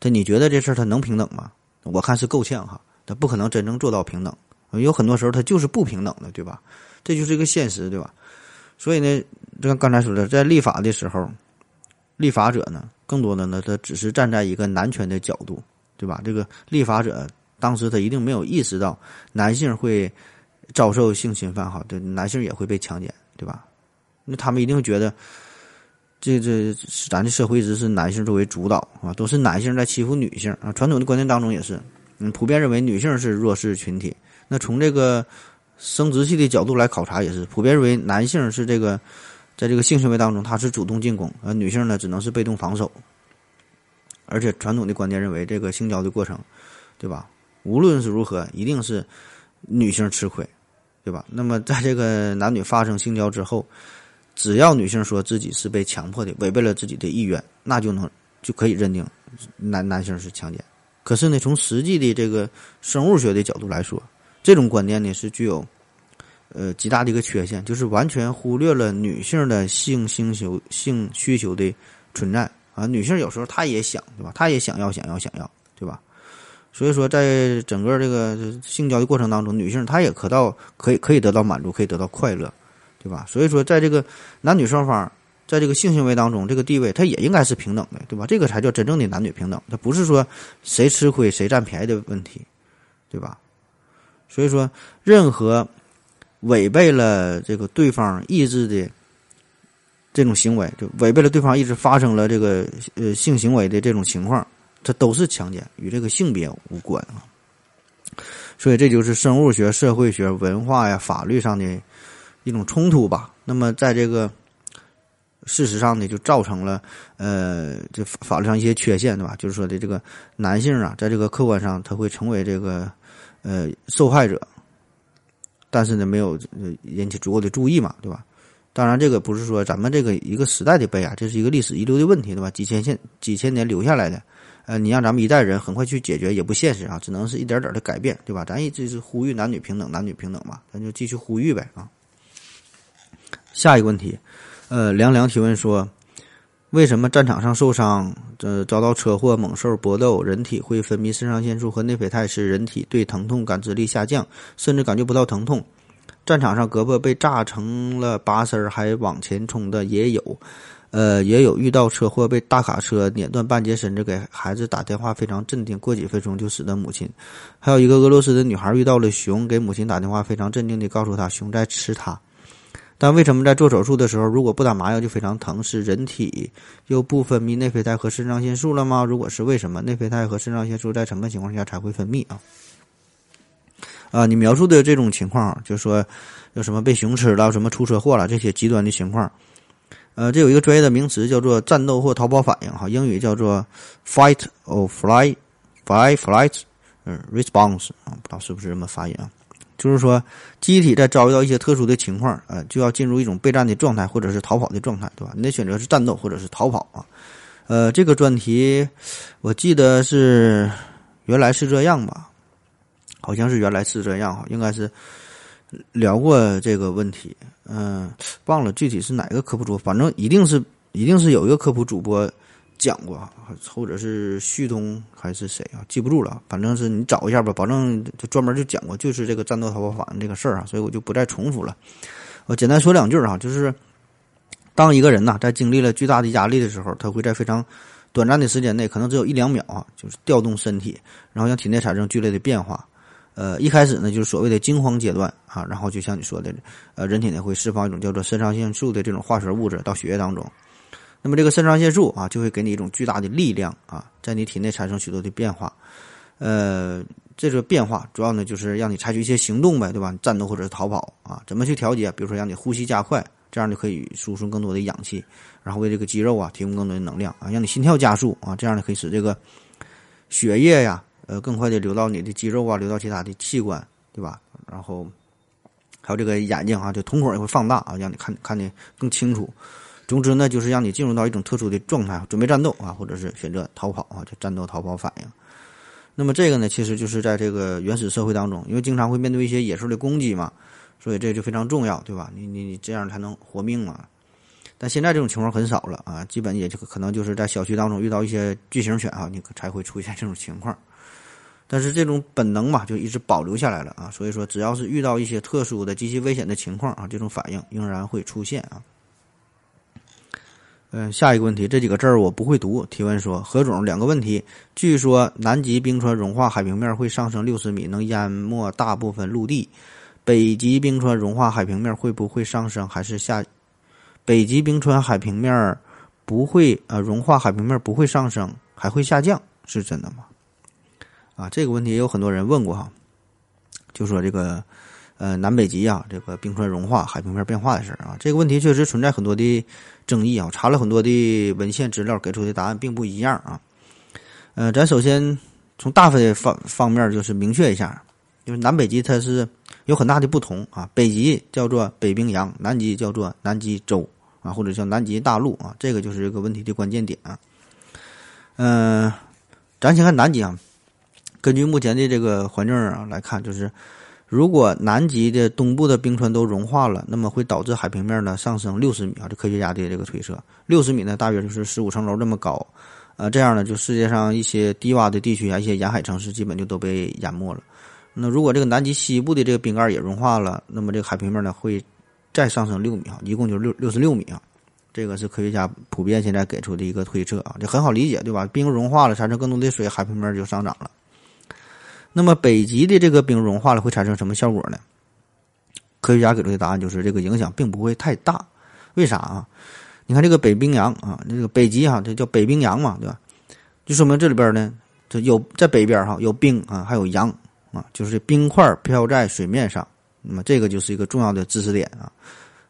这你觉得这事儿他能平等吗？我看是够呛哈，他不可能真正做到平等。有很多时候，它就是不平等的，对吧？这就是一个现实，对吧？所以呢，就像刚才说的，在立法的时候，立法者呢，更多的呢，他只是站在一个男权的角度，对吧？这个立法者当时他一定没有意识到男性会遭受性侵犯，哈，对，男性也会被强奸，对吧？那他们一定觉得，这这咱的社会一直是男性作为主导啊，都是男性在欺负女性啊。传统的观念当中也是，嗯，普遍认为女性是弱势群体。那从这个生殖系的角度来考察，也是普遍认为男性是这个在这个性行为当中他是主动进攻，而女性呢只能是被动防守。而且传统的观念认为，这个性交的过程，对吧？无论是如何，一定是女性吃亏，对吧？那么在这个男女发生性交之后，只要女性说自己是被强迫的，违背了自己的意愿，那就能就可以认定男男性是强奸。可是呢，从实际的这个生物学的角度来说，这种观念呢是具有，呃极大的一个缺陷，就是完全忽略了女性的性需求、性需求的存在啊。女性有时候她也想，对吧？她也想要、想要、想要，对吧？所以说，在整个这个性交的过程当中，女性她也可到可以可以得到满足，可以得到快乐，对吧？所以说，在这个男女双方在这个性行为当中，这个地位它也应该是平等的，对吧？这个才叫真正的男女平等，它不是说谁吃亏谁占便宜的问题，对吧？所以说，任何违背了这个对方意志的这种行为，就违背了对方意志发生了这个呃性行为的这种情况，它都是强奸，与这个性别无关啊。所以这就是生物学、社会学、文化呀、法律上的一种冲突吧。那么在这个事实上呢，就造成了呃这法律上一些缺陷，对吧？就是说的这个男性啊，在这个客观上他会成为这个呃受害者，但是呢没有引起足够的注意嘛，对吧？当然，这个不是说咱们这个一个时代的悲哀，这是一个历史遗留的问题，对吧？几千现几千年留下来的，呃，你让咱们一代人很快去解决也不现实啊，只能是一点点的改变，对吧？咱一直是呼吁男女平等，男女平等嘛，咱就继续呼吁呗啊。下一个问题，呃，凉凉提问说，为什么战场上受伤，呃，遭到车祸、猛兽搏斗，人体会分泌肾上腺素和内啡肽，使人体对疼痛感知力下降，甚至感觉不到疼痛？战场上胳膊被炸成了八丝儿还往前冲的也有，呃，也有遇到车祸被大卡车碾断半截身子，给孩子打电话非常镇定，过几分钟就死的母亲，还有一个俄罗斯的女孩遇到了熊，给母亲打电话非常镇定地告诉她熊在吃她，但为什么在做手术的时候如果不打麻药就非常疼？是人体又不分泌内啡肽和肾上腺素了吗？如果是为什么？内啡肽和肾上腺素在什么情况下才会分泌啊？啊，你描述的这种情况，就说有什么被熊吃了，什么出车祸了，这些极端的情况，呃，这有一个专业的名词叫做战斗或逃跑反应，哈，英语叫做 fight or fly，fight flight，嗯，response 啊，不知道是不是这么发音啊？就是说，机体在遭遇到一些特殊的情况，呃，就要进入一种备战的状态，或者是逃跑的状态，对吧？你的选择是战斗或者是逃跑啊？呃，这个专题我记得是原来是这样吧。好像是原来是这样哈，应该是聊过这个问题，嗯，忘了具体是哪个科普主播，反正一定是一定是有一个科普主播讲过，或者是旭东还是谁啊，记不住了，反正是你找一下吧，保证就专门就讲过，就是这个战斗逃跑法这个事儿啊，所以我就不再重复了，我简单说两句哈，就是当一个人呐在经历了巨大的压力的时候，他会在非常短暂的时间内，可能只有一两秒啊，就是调动身体，然后让体内产生剧烈的变化。呃，一开始呢，就是所谓的惊慌阶段啊，然后就像你说的，呃，人体呢会释放一种叫做肾上腺素的这种化学物质到血液当中，那么这个肾上腺素啊，就会给你一种巨大的力量啊，在你体内产生许多的变化，呃，这个变化主要呢就是让你采取一些行动呗，对吧？战斗或者是逃跑啊，怎么去调节？比如说让你呼吸加快，这样就可以输送更多的氧气，然后为这个肌肉啊提供更多的能量啊，让你心跳加速啊，这样呢可以使这个血液呀。呃，更快的流到你的肌肉啊，流到其他的器官，对吧？然后还有这个眼睛啊，就瞳孔也会放大啊，让你看看的更清楚。总之呢，就是让你进入到一种特殊的状态，准备战斗啊，或者是选择逃跑啊，就战斗逃跑反应。那么这个呢，其实就是在这个原始社会当中，因为经常会面对一些野兽的攻击嘛，所以这就非常重要，对吧？你你你这样才能活命嘛。但现在这种情况很少了啊，基本也就可能就是在小区当中遇到一些巨型犬啊，你才会出现这种情况。但是这种本能嘛，就一直保留下来了啊。所以说，只要是遇到一些特殊的、极其危险的情况啊，这种反应仍然会出现啊。嗯，下一个问题，这几个字儿我不会读。提问说：何总，两个问题。据说南极冰川融化，海平面会上升六十米，能淹没大部分陆地。北极冰川融化，海平面会不会上升还是下？北极冰川海平面不会呃融化，海平面不会上升，还会下降，是真的吗？啊，这个问题也有很多人问过哈，就说这个，呃，南北极啊，这个冰川融化、海平面变化的事儿啊，这个问题确实存在很多的争议啊。我查了很多的文献资料，给出的答案并不一样啊。呃，咱首先从大的方方面就是明确一下，就是南北极它是有很大的不同啊。北极叫做北冰洋，南极叫做南极洲啊，或者叫南极大陆啊，这个就是这个问题的关键点啊。嗯，咱先看南极啊。根据目前的这个环境啊来看，就是如果南极的东部的冰川都融化了，那么会导致海平面呢上升六十米啊。这科学家的这个推测，六十米呢大约就是十五层楼这么高，呃，这样呢就世界上一些低洼的地区啊，一些沿海城市基本就都被淹没了。那如果这个南极西部的这个冰盖也融化了，那么这个海平面呢会再上升六米啊，一共就是六六十六米啊。这个是科学家普遍现在给出的一个推测啊，就很好理解，对吧？冰融化了，产生更多的水，海平面就上涨了。那么北极的这个冰融化了会产生什么效果呢？科学家给出的答案就是这个影响并不会太大。为啥啊？你看这个北冰洋啊，这个北极哈，这叫北冰洋嘛，对吧？就说明这里边呢，这有在北边哈有冰啊，还有洋啊，就是冰块飘在水面上。那么这个就是一个重要的知识点啊，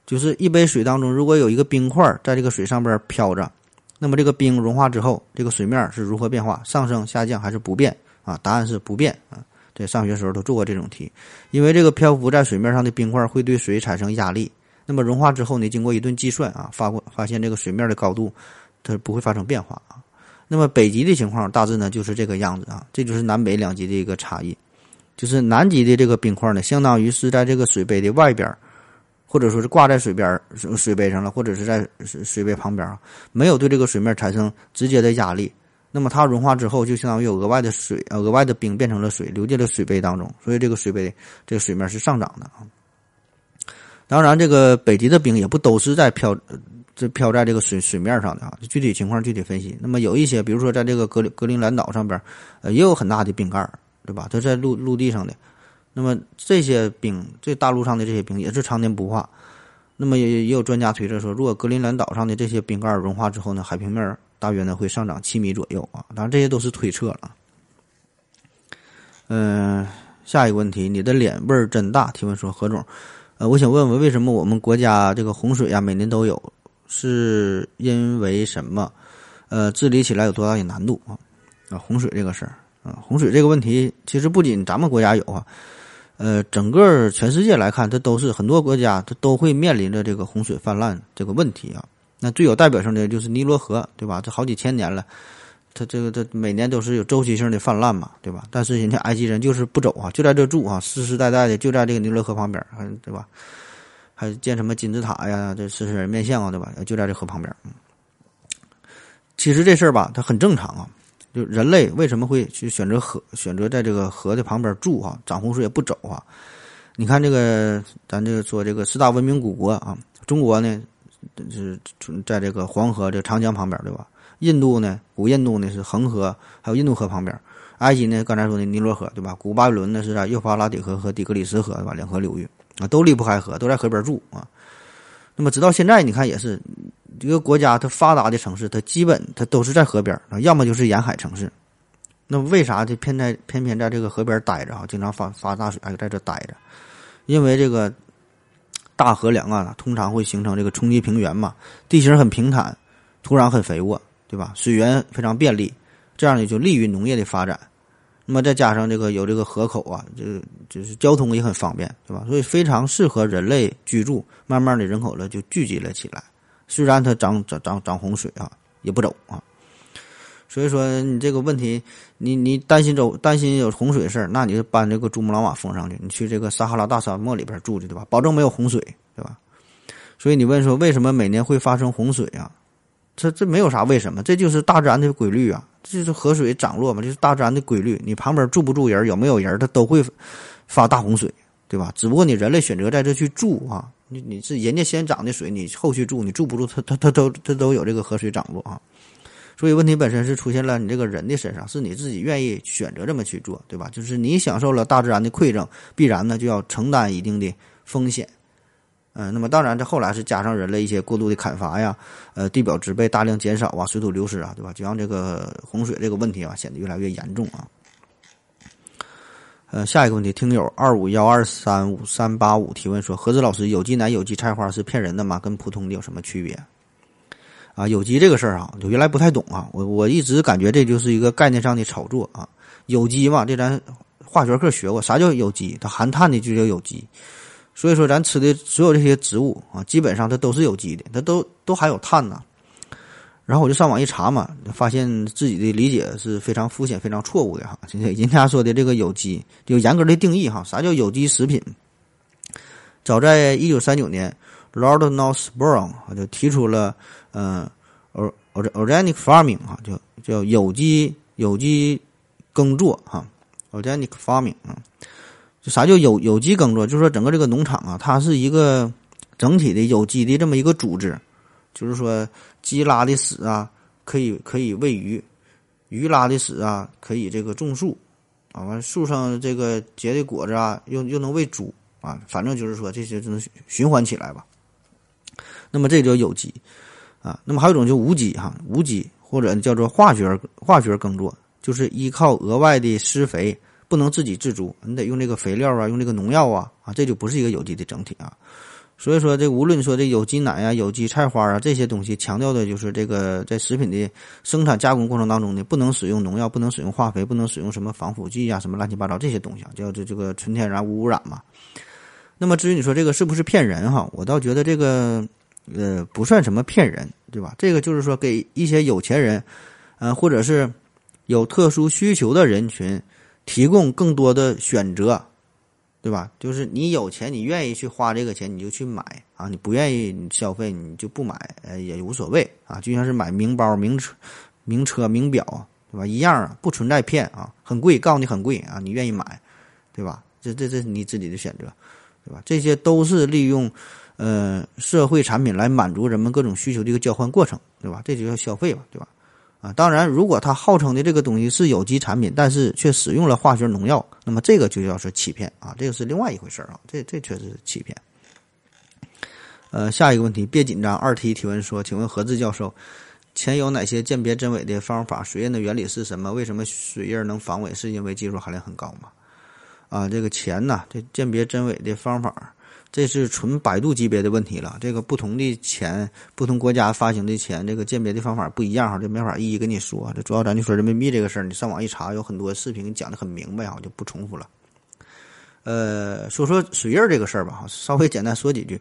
就是一杯水当中如果有一个冰块在这个水上边飘着，那么这个冰融化之后，这个水面是如何变化？上升、下降还是不变？啊，答案是不变啊。这上学时候都做过这种题，因为这个漂浮在水面上的冰块会对水产生压力，那么融化之后呢，经过一顿计算啊，发过发现这个水面的高度它不会发生变化啊。那么北极的情况大致呢就是这个样子啊，这就是南北两极的一个差异。就是南极的这个冰块呢，相当于是在这个水杯的外边，或者说是挂在水边水杯上了，或者是在水水杯旁边啊，没有对这个水面产生直接的压力。那么它融化之后，就相当于有额外的水，呃，额外的冰变成了水，流进了水杯当中，所以这个水杯这个水面是上涨的啊。当然，这个北极的冰也不都是在漂，这漂在这个水水面上的啊，具体情况具体分析。那么有一些，比如说在这个格格陵兰岛上边，呃，也有很大的冰盖。对吧？它在陆陆地上的，那么这些冰，这大陆上的这些冰也是常年不化。那么也也有专家推测说，如果格陵兰岛上的这些冰盖融化之后呢，海平面大约呢会上涨七米左右啊。当然这些都是推测了。嗯，下一个问题，你的脸味儿真大。提问说何总，呃，我想问问为什么我们国家这个洪水呀每年都有，是因为什么？呃，治理起来有多大的难度啊？啊，洪水这个事儿。啊，洪水这个问题其实不仅咱们国家有啊，呃，整个全世界来看，它都是很多国家它都会面临着这个洪水泛滥这个问题啊。那最有代表性的就是尼罗河，对吧？这好几千年了，它这个它每年都是有周期性的泛滥嘛，对吧？但是人家埃及人就是不走啊，就在这住啊，世世代代的就在这个尼罗河旁边，还对吧？还建什么金字塔呀？这狮身人面像啊，对吧？就在这河旁边。其实这事儿吧，它很正常啊。就人类为什么会去选择河，选择在这个河的旁边住啊？涨洪水也不走啊？你看这个，咱这个说这个四大文明古国啊，中国呢是在这个黄河、这长江旁边，对吧？印度呢，古印度呢是恒河，还有印度河旁边。埃及呢，刚才说的尼罗河，对吧？古巴比伦呢是在幼发拉底河和底格里斯河，对吧？两河流域啊，都离不开河，都在河边住啊。那么直到现在，你看也是。一个国家它发达的城市，它基本它都是在河边啊，要么就是沿海城市。那为啥就偏在偏偏在这个河边待着啊？经常发发大水还在这待着？因为这个大河两岸啊，通常会形成这个冲积平原嘛，地形很平坦，土壤很肥沃，对吧？水源非常便利，这样呢就利于农业的发展。那么再加上这个有这个河口啊，这个就是交通也很方便，对吧？所以非常适合人类居住。慢慢的人口呢就聚集了起来。虽然它涨涨涨涨洪水啊，也不走啊，所以说你这个问题，你你担心走担心有洪水的事儿，那你就搬这个珠穆朗玛峰上去，你去这个撒哈拉大沙漠里边住去，对吧？保证没有洪水，对吧？所以你问说为什么每年会发生洪水啊？这这没有啥为什么，这就是大自然的规律啊，这就是河水涨落嘛，就是大自然的规律。你旁边住不住人，有没有人，它都会发大洪水，对吧？只不过你人类选择在这去住啊。你你是人家先涨的水，你后续住，你住不住，它它它都它都有这个河水涨落啊，所以问题本身是出现了你这个人的身上，是你自己愿意选择这么去做，对吧？就是你享受了大自然的馈赠，必然呢就要承担一定的风险，嗯，那么当然这后来是加上人类一些过度的砍伐呀，呃，地表植被大量减少啊，水土流失啊，对吧？就让这个洪水这个问题啊显得越来越严重啊。呃，下一个问题，听友二五幺二三五三八五提问说：何子老师，有机奶、有机菜花是骗人的吗？跟普通的有什么区别？啊，有机这个事儿啊，就原来不太懂啊，我我一直感觉这就是一个概念上的炒作啊。有机嘛，这咱化学课学过，啥叫有机？它含碳的就叫有机。所以说，咱吃的所有这些植物啊，基本上它都是有机的，它都都含有碳呐。然后我就上网一查嘛，发现自己的理解是非常肤浅、非常错误的哈。人家说的这个有机，有严格的定义哈。啥叫有机食品？早在一九三九年，Lord Northbourne 就提出了，嗯，organic farming 哈，叫叫有机有机耕作哈，organic farming 啊。就啥叫有有机耕作？就是说整个这个农场啊，它是一个整体的有机的这么一个组织。就是说鸡拉的屎啊，可以可以喂鱼，鱼拉的屎啊，可以这个种树，啊，完树上这个结的果子啊，又又能喂猪啊，反正就是说这些就能循环起来吧。那么这叫有机啊。那么还有一种就无机哈，无机或者叫做化学化学耕作，就是依靠额外的施肥，不能自给自足，你得用这个肥料啊，用这个农药啊啊，这就不是一个有机的整体啊。所以说，这无论说这有机奶呀、有机菜花啊这些东西，强调的就是这个在食品的生产加工过程当中呢，不能使用农药，不能使用化肥，不能使用什么防腐剂啊、什么乱七八糟这些东西啊，叫这这个纯天然无污染嘛。那么至于你说这个是不是骗人哈，我倒觉得这个呃不算什么骗人，对吧？这个就是说给一些有钱人，呃或者是有特殊需求的人群提供更多的选择。对吧？就是你有钱，你愿意去花这个钱，你就去买啊；你不愿意消费，你就不买，呃，也无所谓啊。就像是买名包、名车、名车、名表，对吧？一样啊，不存在骗啊，很贵，告诉你很贵啊，你愿意买，对吧？这这这是你自己的选择，对吧？这些都是利用呃社会产品来满足人们各种需求的一个交换过程，对吧？这就叫消费吧，对吧？啊，当然，如果它号称的这个东西是有机产品，但是却使用了化学农药，那么这个就要是欺骗啊，这个是另外一回事啊，这这确实是欺骗。呃，下一个问题，别紧张。二 T 提问说，请问何志教授，钱有哪些鉴别真伪的方法？水印的原理是什么？为什么水印能防伪？是因为技术含量很高吗？啊，这个钱呐，这鉴别真伪的方法。这是纯百度级别的问题了。这个不同的钱，不同国家发行的钱，这个鉴别的方法不一样哈，这没法一一跟你说。这主要咱就说人民币这个事儿，你上网一查，有很多视频讲的很明白啊，我就不重复了。呃，说说水印儿这个事儿吧，稍微简单说几句。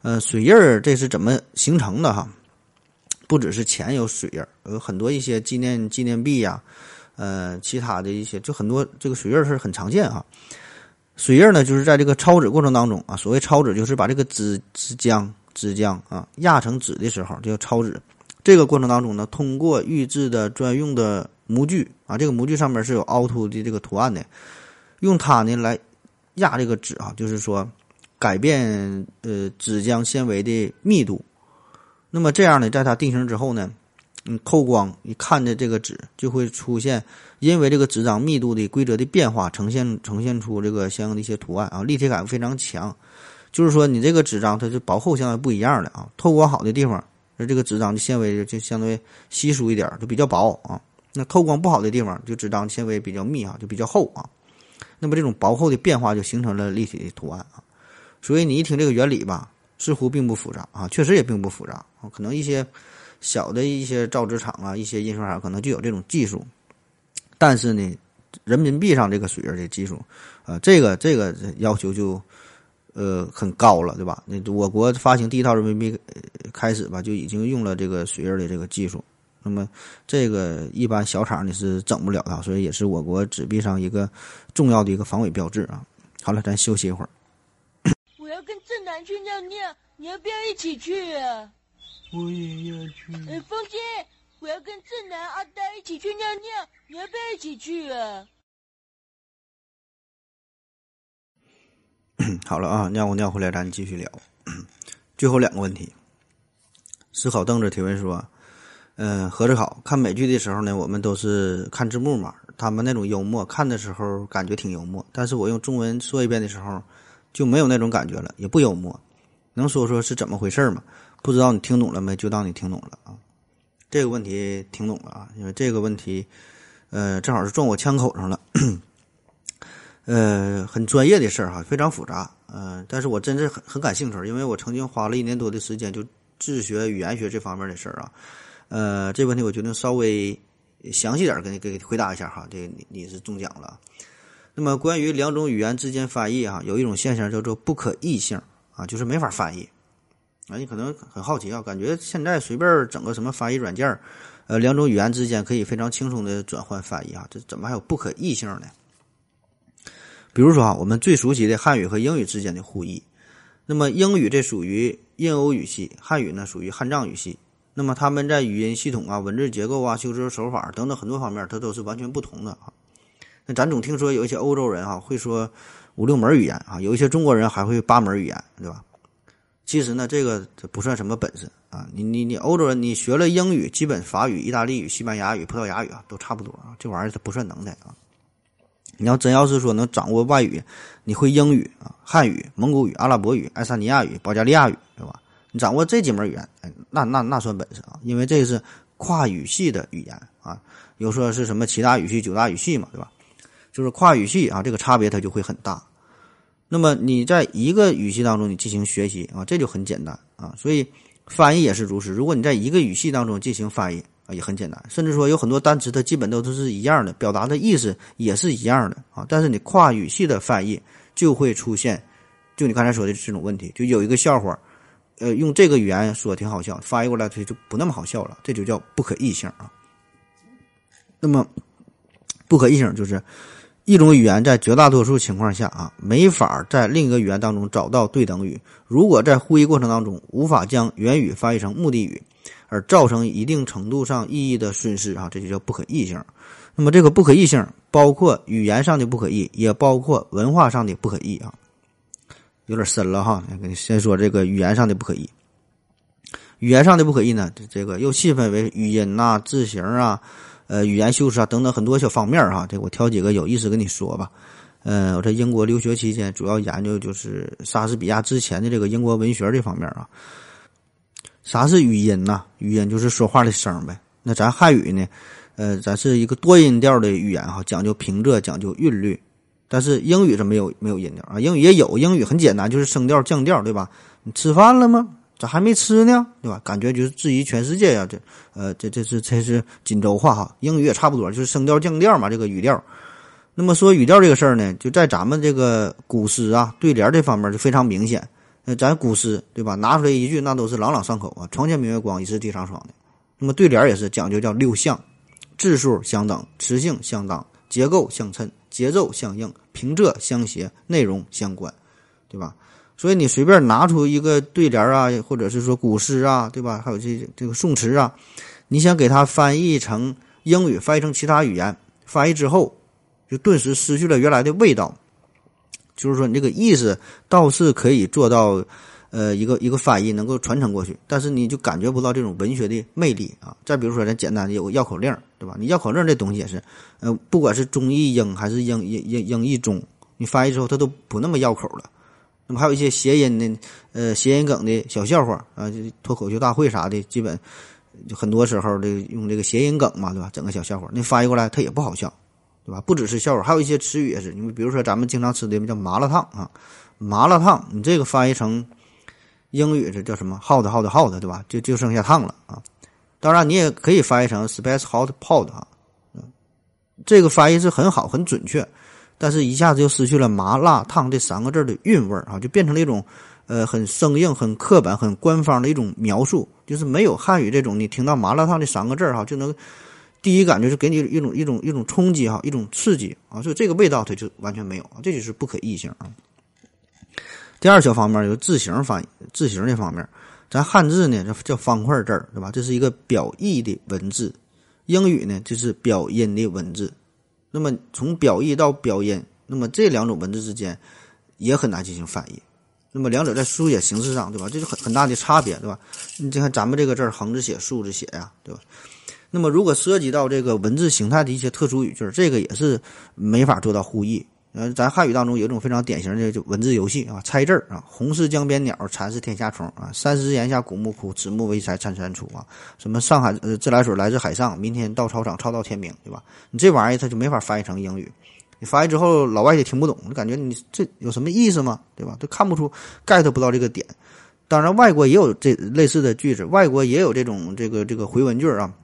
呃，水印儿这是怎么形成的哈？不只是钱有水印儿，有很多一些纪念纪念币呀，呃，其他的一些，就很多这个水印儿是很常见啊。水印呢，就是在这个抄纸过程当中啊，所谓抄纸就是把这个纸纸浆纸浆啊压成纸的时候，就叫抄纸。这个过程当中呢，通过预制的专用的模具啊，这个模具上面是有凹凸的这个图案的，用它呢来压这个纸啊，就是说改变呃纸浆纤维的密度。那么这样呢，在它定型之后呢。嗯，透光一看着这个纸就会出现，因为这个纸张密度的规则的变化，呈现呈现出这个相应的一些图案啊，立体感非常强。就是说，你这个纸张它是薄厚相对不一样的啊，透光好的地方，那这个纸张的纤维就相对稀疏一点，就比较薄啊。那透光不好的地方，就纸张纤维比较密啊，就比较厚啊。那么这种薄厚的变化就形成了立体的图案啊。所以你一听这个原理吧，似乎并不复杂啊，确实也并不复杂啊，可能一些。小的一些造纸厂啊，一些印刷厂可能就有这种技术，但是呢，人民币上这个水印的技术，啊，这个这个要求就呃很高了，对吧？那我国发行第一套人民币开始吧，就已经用了这个水印的这个技术。那么这个一般小厂你是整不了的，所以也是我国纸币上一个重要的一个防伪标志啊。好了，咱休息一会儿。我要跟正南去尿尿，你要不要一起去啊？我也要去。哎，风姐，我要跟正南、阿呆一起去尿尿，你要不要一起去啊？好了啊，尿过尿回来，咱继续聊。最后两个问题，思考凳子提问说：“嗯，合着好看美剧的时候呢，我们都是看字幕嘛，他们那种幽默，看的时候感觉挺幽默，但是我用中文说一遍的时候，就没有那种感觉了，也不幽默。能说说是怎么回事吗？”不知道你听懂了没？就当你听懂了啊。这个问题听懂了啊，因为这个问题，呃，正好是撞我枪口上了。呃，很专业的事儿哈，非常复杂。呃，但是我真是很很感兴趣，因为我曾经花了一年多的时间就自学语言学这方面的事儿啊。呃，这问题我决定稍微详细点给你给回答一下哈。这个你你是中奖了。那么关于两种语言之间翻译啊，有一种现象叫做不可译性啊，就是没法翻译。啊，你可能很好奇啊，感觉现在随便整个什么翻译软件，呃，两种语言之间可以非常轻松的转换翻译啊，这怎么还有不可译性呢？比如说啊，我们最熟悉的汉语和英语之间的互译，那么英语这属于印欧语系，汉语呢属于汉藏语系，那么他们在语音系统啊、文字结构啊、修辞手法等等很多方面，它都是完全不同的啊。那咱总听说有一些欧洲人啊会说五六门语言啊，有一些中国人还会八门语言，对吧？其实呢，这个这不算什么本事啊。你你你，欧洲人你学了英语，基本法语、意大利语、西班牙语、葡萄牙语啊，都差不多啊。这玩意儿它不算能耐啊。你要真要是说能掌握外语，你会英语啊、汉语、蒙古语、阿拉伯语、爱沙尼亚语、保加利亚语，对吧？你掌握这几门语言，哎，那那那算本事啊，因为这是跨语系的语言啊。有说是什么七大语系、九大语系嘛，对吧？就是跨语系啊，这个差别它就会很大。那么你在一个语系当中你进行学习啊，这就很简单啊。所以翻译也是如此。如果你在一个语系当中进行翻译啊，也很简单。甚至说有很多单词它基本都都是一样的，表达的意思也是一样的啊。但是你跨语系的翻译就会出现，就你刚才说的这种问题，就有一个笑话，呃，用这个语言说挺好笑，翻译过来它就不那么好笑了，这就叫不可译性啊。那么不可译性就是。一种语言在绝大多数情况下啊，没法在另一个语言当中找到对等语。如果在会议过程当中无法将原语翻译成目的语，而造成一定程度上意义的损失啊，这就叫不可译性。那么这个不可译性包括语言上的不可译，也包括文化上的不可译啊。有点深了哈，先说这个语言上的不可译。语言上的不可译呢，这个又细分为语音呐、字形啊。呃，语言修饰啊，等等很多小方面哈，这我挑几个有意思跟你说吧。呃，我在英国留学期间，主要研究就是莎士比亚之前的这个英国文学这方面啊。啥是语音呐？语音就是说话的声呗。那咱汉语呢？呃，咱是一个多音调的语言哈，讲究平仄，讲究韵律。但是英语是没有没有音调啊，英语也有，英语很简单，就是升调降调，对吧？你吃饭了吗？咋还没吃呢？对吧？感觉就是质疑全世界呀！这，呃，这这是这是锦州话哈，英语也差不多，就是升调降调嘛，这个语调。那么说语调这个事儿呢，就在咱们这个古诗啊、对联这方面就非常明显。那咱古诗对吧？拿出来一句，那都是朗朗上口啊，“床前明月光，疑是地上霜”的。那么对联也是讲究叫六项：字数相等，词性相当，结构相称，节奏相应，平仄相谐，内容相关，对吧？所以你随便拿出一个对联啊，或者是说古诗啊，对吧？还有这这个宋词啊，你想给它翻译成英语，翻译成其他语言，翻译之后就顿时失去了原来的味道。就是说，你这个意思倒是可以做到，呃，一个一个翻译能够传承过去，但是你就感觉不到这种文学的魅力啊。再比如说，咱简单的有个绕口令，对吧？你绕口令这东西也是，呃，不管是中译英还是英英英英译中，你翻译之后它都不那么绕口了。那么还有一些谐音的，呃，谐音梗的小笑话啊，就脱口秀大会啥的，基本就很多时候这个用这个谐音梗嘛，对吧？整个小笑话，那翻译过来它也不好笑，对吧？不只是笑话，还有一些词语也是。你比如说咱们经常吃的叫麻辣烫啊，麻辣烫，你这个翻译成英语这叫什么？hot hot hot，对吧？就就剩下烫了啊。当然你也可以翻译成 spice hot pot 啊，嗯，这个翻译是很好，很准确。但是，一下子就失去了“麻辣烫”这三个字的韵味儿啊，就变成了一种，呃，很生硬、很刻板、很官方的一种描述，就是没有汉语这种。你听到“麻辣烫”这三个字儿哈，就能第一感觉是给你一种一种一种冲击哈，一种刺激啊，所以这个味道它就完全没有啊，这就是不可译性啊。第二小方面有字形翻译，字形这方面，咱汉字呢叫叫方块字儿，对吧？这是一个表意的文字，英语呢就是表音的文字。那么从表意到表音，那么这两种文字之间也很难进行翻译。那么两者在书写形式上，对吧？这是很很大的差别，对吧？你看咱们这个字儿横着写、竖着写呀，对吧？那么如果涉及到这个文字形态的一些特殊语句，这个也是没法做到互译。呃，咱汉语当中有一种非常典型的就文字游戏啊，猜字儿啊，红是江边鸟，蚕是天下虫啊，三十檐下古木枯，子木为柴参参出啊，什么上海呃自来水来自海上，明天到操场操到天明，对吧？你这玩意儿它就没法翻译成英语，你翻译之后老外也听不懂，感觉你这有什么意思吗？对吧？都看不出 get 不到这个点。当然，外国也有这类似的句子，外国也有这种这个这个回文句啊。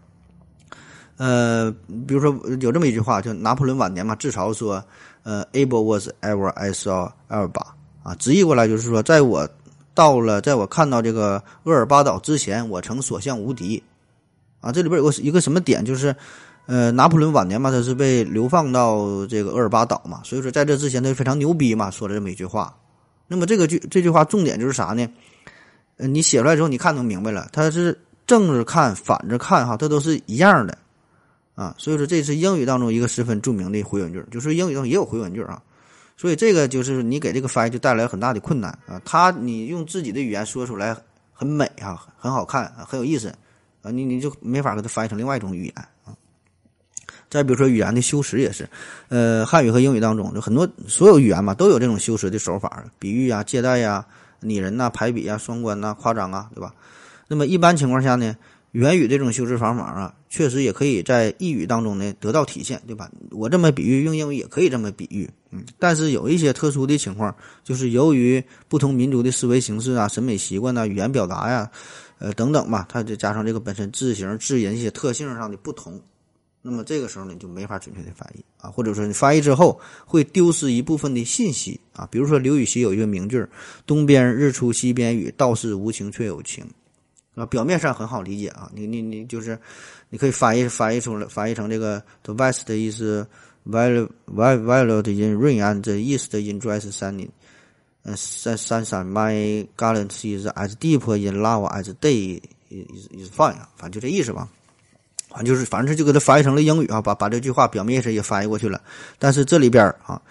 呃，比如说有这么一句话，就拿破仑晚年嘛，自嘲说。呃，able was ever I saw Elba 啊，直译过来就是说，在我到了，在我看到这个厄尔巴岛之前，我曾所向无敌啊。这里边有个一个什么点，就是呃，拿破仑晚年嘛，他是被流放到这个厄尔巴岛嘛，所以说在这之前他就非常牛逼嘛，说了这么一句话。那么这个句这句话重点就是啥呢？呃，你写出来之后，你看能明白了，它是正着看、反着看哈，它都是一样的。啊，所以说这是英语当中一个十分著名的回文句，就是英语中也有回文句啊。所以这个就是你给这个翻译就带来很大的困难啊。他你用自己的语言说出来很美啊，很好看啊，很有意思啊，你你就没法给它翻译成另外一种语言啊。再比如说语言的修辞也是，呃，汉语和英语当中就很多所有语言嘛都有这种修辞的手法，比喻啊、借代呀、拟人呐、排比啊、双关呐、夸张啊，对吧？那么一般情况下呢？元语这种修辞方法啊，确实也可以在意语当中呢得到体现，对吧？我这么比喻，用英语也可以这么比喻，嗯。但是有一些特殊的情况，就是由于不同民族的思维形式啊、审美习惯呐、语言表达呀，呃等等吧，它就加上这个本身字形、字音一些特性上的不同，那么这个时候呢就没法准确的翻译啊，或者说你翻译之后会丢失一部分的信息啊。比如说刘禹锡有一个名句：“东边日出西边雨，道是无晴却有晴。”啊，表面上很好理解啊，你你你就是，你可以翻译翻译出来，翻译成这个 the west 的意思，violet violet in rain and the east in dry sunny，嗯，山山山 my galaxy is as deep in lava as day is is fine，反正就这意思吧，反正就是反正就给它翻译成了英语啊，把把这句话表面意思也翻译过去了，但是这里边啊。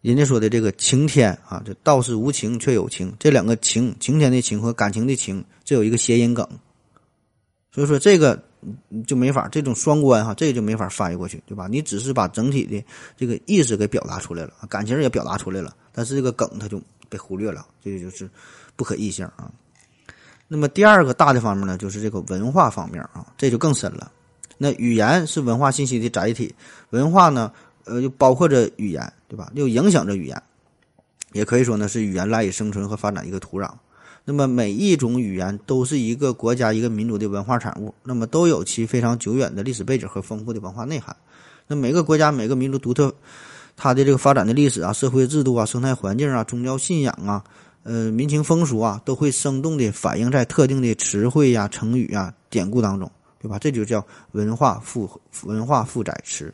人家说的这个晴天啊，这道是无情却有情，这两个晴晴天的晴和感情的情，这有一个谐音梗，所以说这个就没法这种双关哈，这个就没法翻译过去，对吧？你只是把整体的这个意思给表达出来了，感情也表达出来了，但是这个梗它就被忽略了，这个就是不可逆性啊。那么第二个大的方面呢，就是这个文化方面啊，这就更深了。那语言是文化信息的载体，文化呢？呃，就包括着语言，对吧？又影响着语言，也可以说呢是语言赖以生存和发展一个土壤。那么每一种语言都是一个国家、一个民族的文化产物，那么都有其非常久远的历史背景和丰富的文化内涵。那每个国家、每个民族独特它的这个发展的历史啊、社会制度啊、生态环境啊、宗教信仰啊、呃民情风俗啊，都会生动的反映在特定的词汇呀、成语啊、典故当中，对吧？这就叫文化负文化负载词。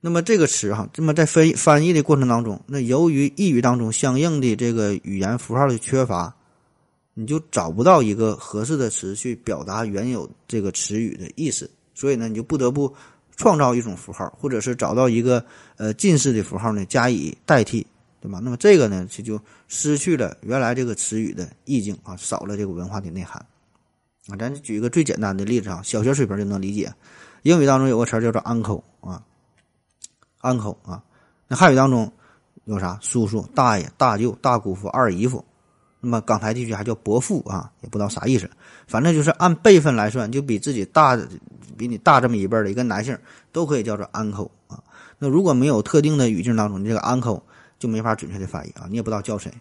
那么这个词哈，这么在翻翻译的过程当中，那由于意语当中相应的这个语言符号的缺乏，你就找不到一个合适的词去表达原有这个词语的意思，所以呢，你就不得不创造一种符号，或者是找到一个呃近似的符号呢加以代替，对吧？那么这个呢，就就失去了原来这个词语的意境啊，少了这个文化的内涵啊。咱举一个最简单的例子啊，小学水平就能理解，英语当中有个词叫做 uncle 啊。Uncle 啊，那汉语当中有啥叔叔、大爷、大舅、大姑父、二姨夫，那么港台地区还叫伯父啊，也不知道啥意思，反正就是按辈分来算，就比自己大、比你大这么一辈的一个男性都可以叫做 uncle 啊。那如果没有特定的语境当中，你这个 uncle 就没法准确的翻译啊，你也不知道叫谁。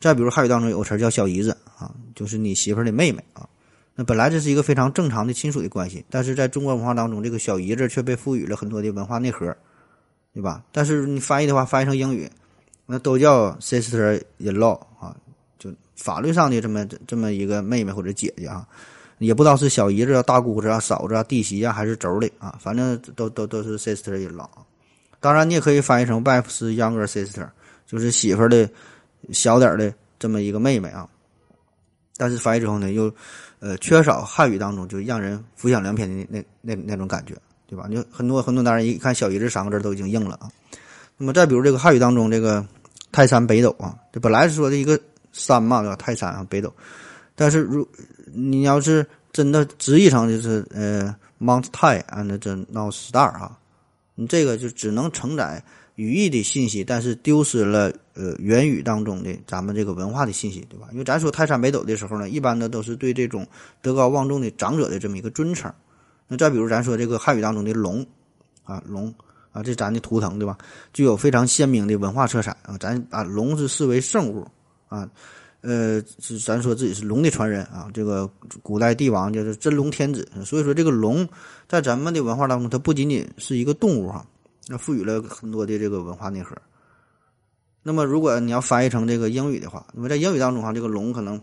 再比如汉语当中有个词叫小姨子啊，就是你媳妇儿的妹妹啊。那本来这是一个非常正常的亲属的关系，但是在中国文化当中，这个小姨子却被赋予了很多的文化内核。对吧？但是你翻译的话，翻译成英语，那都叫 sister-in-law 啊，就法律上的这么这么一个妹妹或者姐姐啊，也不知道是小姨子啊、大姑子啊、嫂子啊、弟媳啊，还是妯娌啊，反正都都都是 sister-in-law。当然，你也可以翻译成 wife's younger sister，就是媳妇的小点的这么一个妹妹啊。但是翻译之后呢，又呃缺少汉语当中就让人浮想联翩的那那那种感觉。对吧？你很多很多男人一看“小姨子”三个字都已经硬了啊。那么再比如这个汉语当中这个泰山北斗啊，这本来是说的一个山嘛，对吧？泰山啊，北斗。但是如你要是真的直译成就是呃 Mount Tai and the North Star 啊，你这个就只能承载语义的信息，但是丢失了呃原语当中的咱们这个文化的信息，对吧？因为咱说泰山北斗的时候呢，一般的都是对这种德高望重的长者的这么一个尊称。那再比如咱说这个汉语当中的龙，啊龙啊，这咱的图腾对吧？具有非常鲜明的文化色彩啊。咱把龙是视为圣物啊，呃，是咱说自己是龙的传人啊。这个古代帝王就是真龙天子，所以说这个龙在咱们的文化当中，它不仅仅是一个动物哈，那赋予了很多的这个文化内核。那么如果你要翻译成这个英语的话，那么在英语当中哈，这个龙可能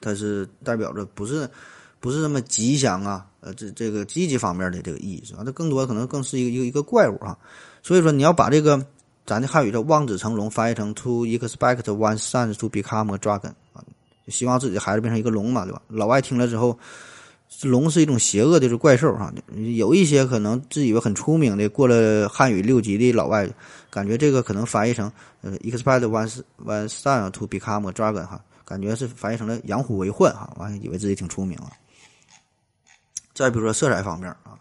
它是代表着不是。不是那么吉祥啊，呃，这这个积极方面的这个意义是吧？它更多可能更是一个一个一个怪物啊。所以说，你要把这个咱的汉语叫望子成龙翻译成 to expect one's son to become a dragon 啊，希望自己的孩子变成一个龙嘛，对吧？老外听了之后，龙是一种邪恶的这怪兽哈。有一些可能自以为很出名的，过了汉语六级的老外，感觉这个可能翻译成呃 expect one's one's son to become a dragon 哈，感觉是翻译成了养虎为患哈，完以为自己挺出名了。再比如说色彩方面啊，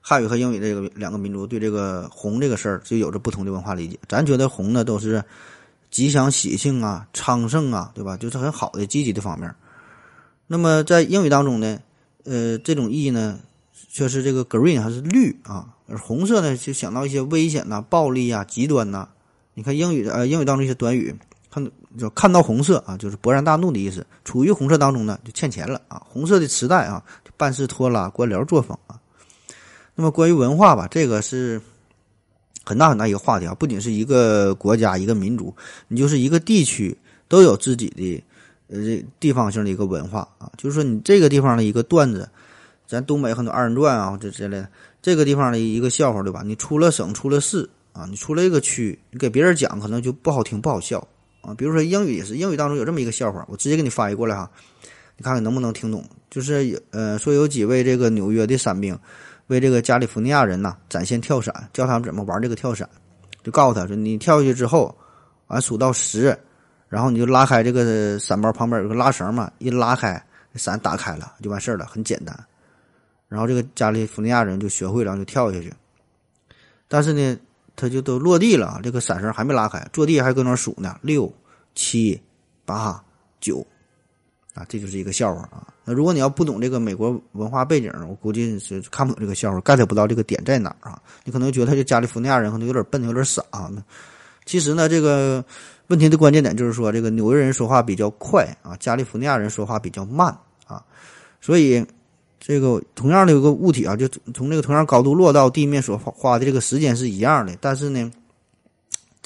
汉语和英语这个两个民族对这个红这个事儿就有着不同的文化理解。咱觉得红呢都是吉祥喜庆啊、昌盛啊，对吧？就是很好的积极的方面。那么在英语当中呢，呃，这种意义呢却是这个 green 还是绿啊，而红色呢就想到一些危险呐、暴力啊、极端呐。你看英语的呃英语当中一些短语，看就看到红色啊，就是勃然大怒的意思。处于红色当中呢，就欠钱了啊。红色的磁带啊。办事拖拉、官僚作风啊。那么关于文化吧，这个是很大很大一个话题啊。不仅是一个国家、一个民族，你就是一个地区都有自己的呃地方性的一个文化啊。就是说，你这个地方的一个段子，咱东北很多二人转啊，这之类的，这个地方的一个笑话，对吧？你出了省、出了市啊，你出了一个区，你给别人讲可能就不好听、不好笑啊。比如说英语也是，英语当中有这么一个笑话，我直接给你翻译过来哈。你看看能不能听懂？就是呃，说有几位这个纽约的伞兵，为这个加利福尼亚人呐展现跳伞，教他们怎么玩这个跳伞，就告诉他说：你跳下去之后，完数到十，然后你就拉开这个伞包旁边有个拉绳嘛，一拉开，伞打开了就完事儿了，很简单。然后这个加利福尼亚人就学会了，就跳下去。但是呢，他就都落地了，这个伞绳还没拉开，坐地还搁那数呢，六、七、八、九。啊，这就是一个笑话啊！那如果你要不懂这个美国文化背景，我估计是看不懂这个笑话，get 不到这个点在哪儿啊？你可能觉得他这加利福尼亚人可能有点笨，有点傻。那其实呢，这个问题的关键点就是说，这个纽约人说话比较快啊，加利福尼亚人说话比较慢啊，所以这个同样的一个物体啊，就从这个同样高度落到地面所花的这个时间是一样的，但是呢。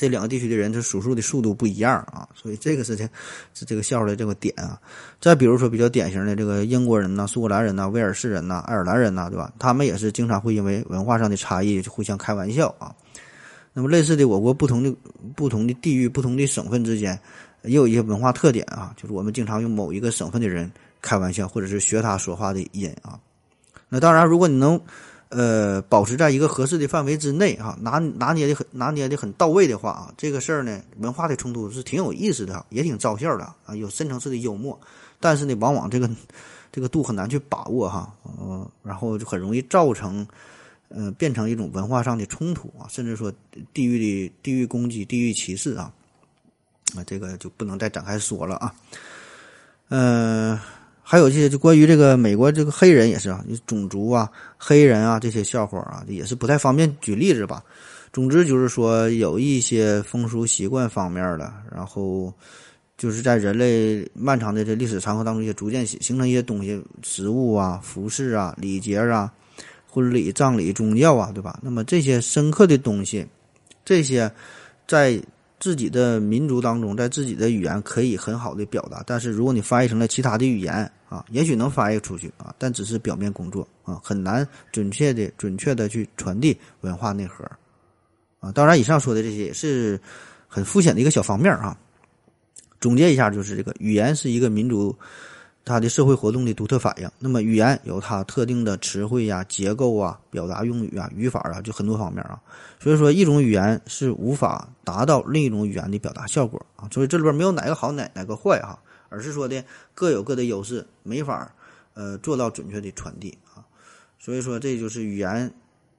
这两个地区的人，他数数的速度不一样啊，所以这个事情是这个笑的这个点啊。再比如说比较典型的这个英国人呐、苏格兰人呐、威尔士人呐、爱尔兰人呐，对吧？他们也是经常会因为文化上的差异就互相开玩笑啊。那么类似的，我国不同的不同的地域、不同的省份之间也有一些文化特点啊，就是我们经常用某一个省份的人开玩笑，或者是学他说话的音啊。那当然，如果你能。呃，保持在一个合适的范围之内哈，拿拿捏的很拿捏的很到位的话啊，这个事儿呢，文化的冲突是挺有意思的，也挺招笑的啊，有深层次的幽默。但是呢，往往这个这个度很难去把握哈，嗯，然后就很容易造成，呃，变成一种文化上的冲突啊，甚至说地域的地域攻击、地域歧视啊，啊，这个就不能再展开说了啊，嗯。还有一些就关于这个美国这个黑人也是啊，种族啊、黑人啊这些笑话啊，也是不太方便举例子吧。总之就是说，有一些风俗习惯方面的，然后就是在人类漫长的这历史长河当中，也逐渐形形成一些东西，食物啊、服饰啊、礼节啊、婚礼、葬礼、宗教啊，对吧？那么这些深刻的东西，这些在。自己的民族当中，在自己的语言可以很好的表达，但是如果你翻译成了其他的语言啊，也许能翻译出去啊，但只是表面工作啊，很难准确的、准确的去传递文化内核啊。当然，以上说的这些也是很肤浅的一个小方面啊。总结一下，就是这个语言是一个民族。它的社会活动的独特反应。那么语言有它特定的词汇呀、结构啊、表达用语啊、语法啊，就很多方面啊。所以说，一种语言是无法达到另一种语言的表达效果啊。所以这里边没有哪个好，哪哪个坏哈，而是说的各有各的优势，没法呃做到准确的传递啊。所以说，这就是语言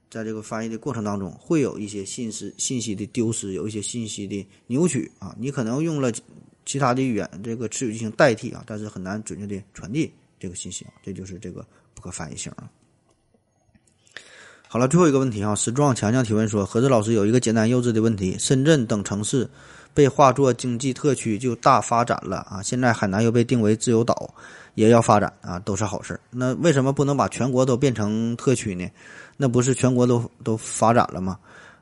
在这个翻译的过程当中会有一些信息信息的丢失，有一些信息的扭曲啊。你可能用了。其他的语言这个词语进行代替啊，但是很难准确的传递这个信息啊，这就是这个不可翻译性啊。好了，最后一个问题啊，石壮强强提问说：何子老师有一个简单幼稚的问题，深圳等城市被划作经济特区就大发展了啊，现在海南又被定为自由岛，也要发展啊，都是好事那为什么不能把全国都变成特区呢？那不是全国都都发展了吗？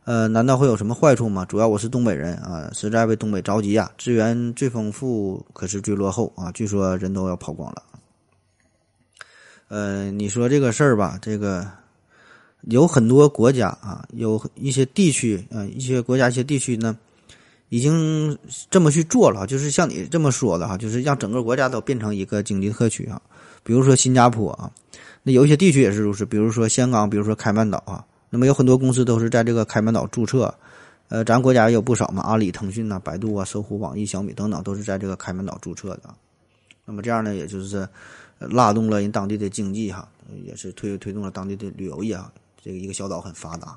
呃，难道会有什么坏处吗？主要我是东北人啊，实在为东北着急呀。资源最丰富，可是最落后啊。据说人都要跑光了。呃，你说这个事儿吧，这个有很多国家啊，有一些地区啊，一些国家一些地区呢，已经这么去做了，就是像你这么说的哈，就是让整个国家都变成一个经济特区啊。比如说新加坡啊，那有一些地区也是如此，比如说香港，比如说开曼岛啊，那么有很多公司都是在这个开曼岛注册。呃，咱国家也有不少嘛，阿里、腾讯呐、百度啊、搜狐、网易、小米等等，都是在这个开曼岛注册的。那么这样呢，也就是拉动了人当地的经济哈，也是推推动了当地的旅游业啊。这个一个小岛很发达。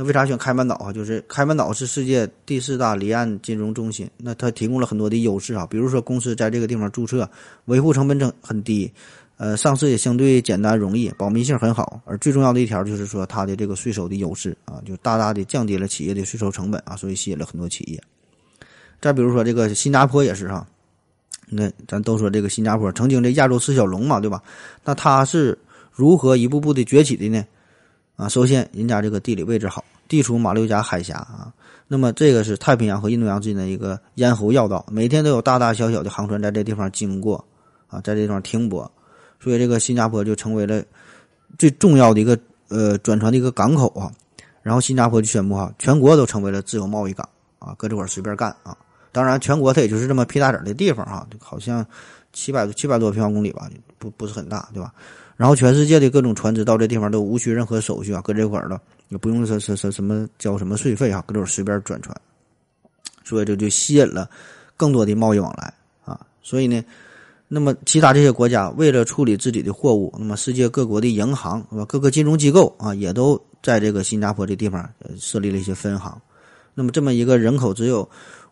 那为啥选开曼岛啊？就是开曼岛是世界第四大离岸金融中心，那它提供了很多的优势啊，比如说公司在这个地方注册，维护成本很很低。呃，上市也相对简单容易，保密性很好，而最重要的一条就是说它的这个税收的优势啊，就大大的降低了企业的税收成本啊，所以吸引了很多企业。再比如说这个新加坡也是哈，那咱都说这个新加坡曾经的亚洲四小龙嘛，对吧？那它是如何一步步的崛起的呢？啊，首先人家这个地理位置好，地处马六甲海峡啊，那么这个是太平洋和印度洋之间的一个咽喉要道，每天都有大大小小的航船在这地方经过啊，在这地方停泊。所以这个新加坡就成为了最重要的一个呃转船的一个港口啊，然后新加坡就宣布哈，全国都成为了自由贸易港啊，搁这块儿随便干啊。当然，全国它也就是这么屁大点儿的地方哈，好像七百七百多平方公里吧，不不是很大，对吧？然后全世界的各种船只到这地方都无需任何手续啊，搁这块儿了也不用说说说什么交什么税费啊，搁这儿随便转船，所以这就吸引了更多的贸易往来啊。所以呢。那么，其他这些国家为了处理自己的货物，那么世界各国的银行是吧？各个金融机构啊，也都在这个新加坡这地方设立了一些分行。那么，这么一个人口只有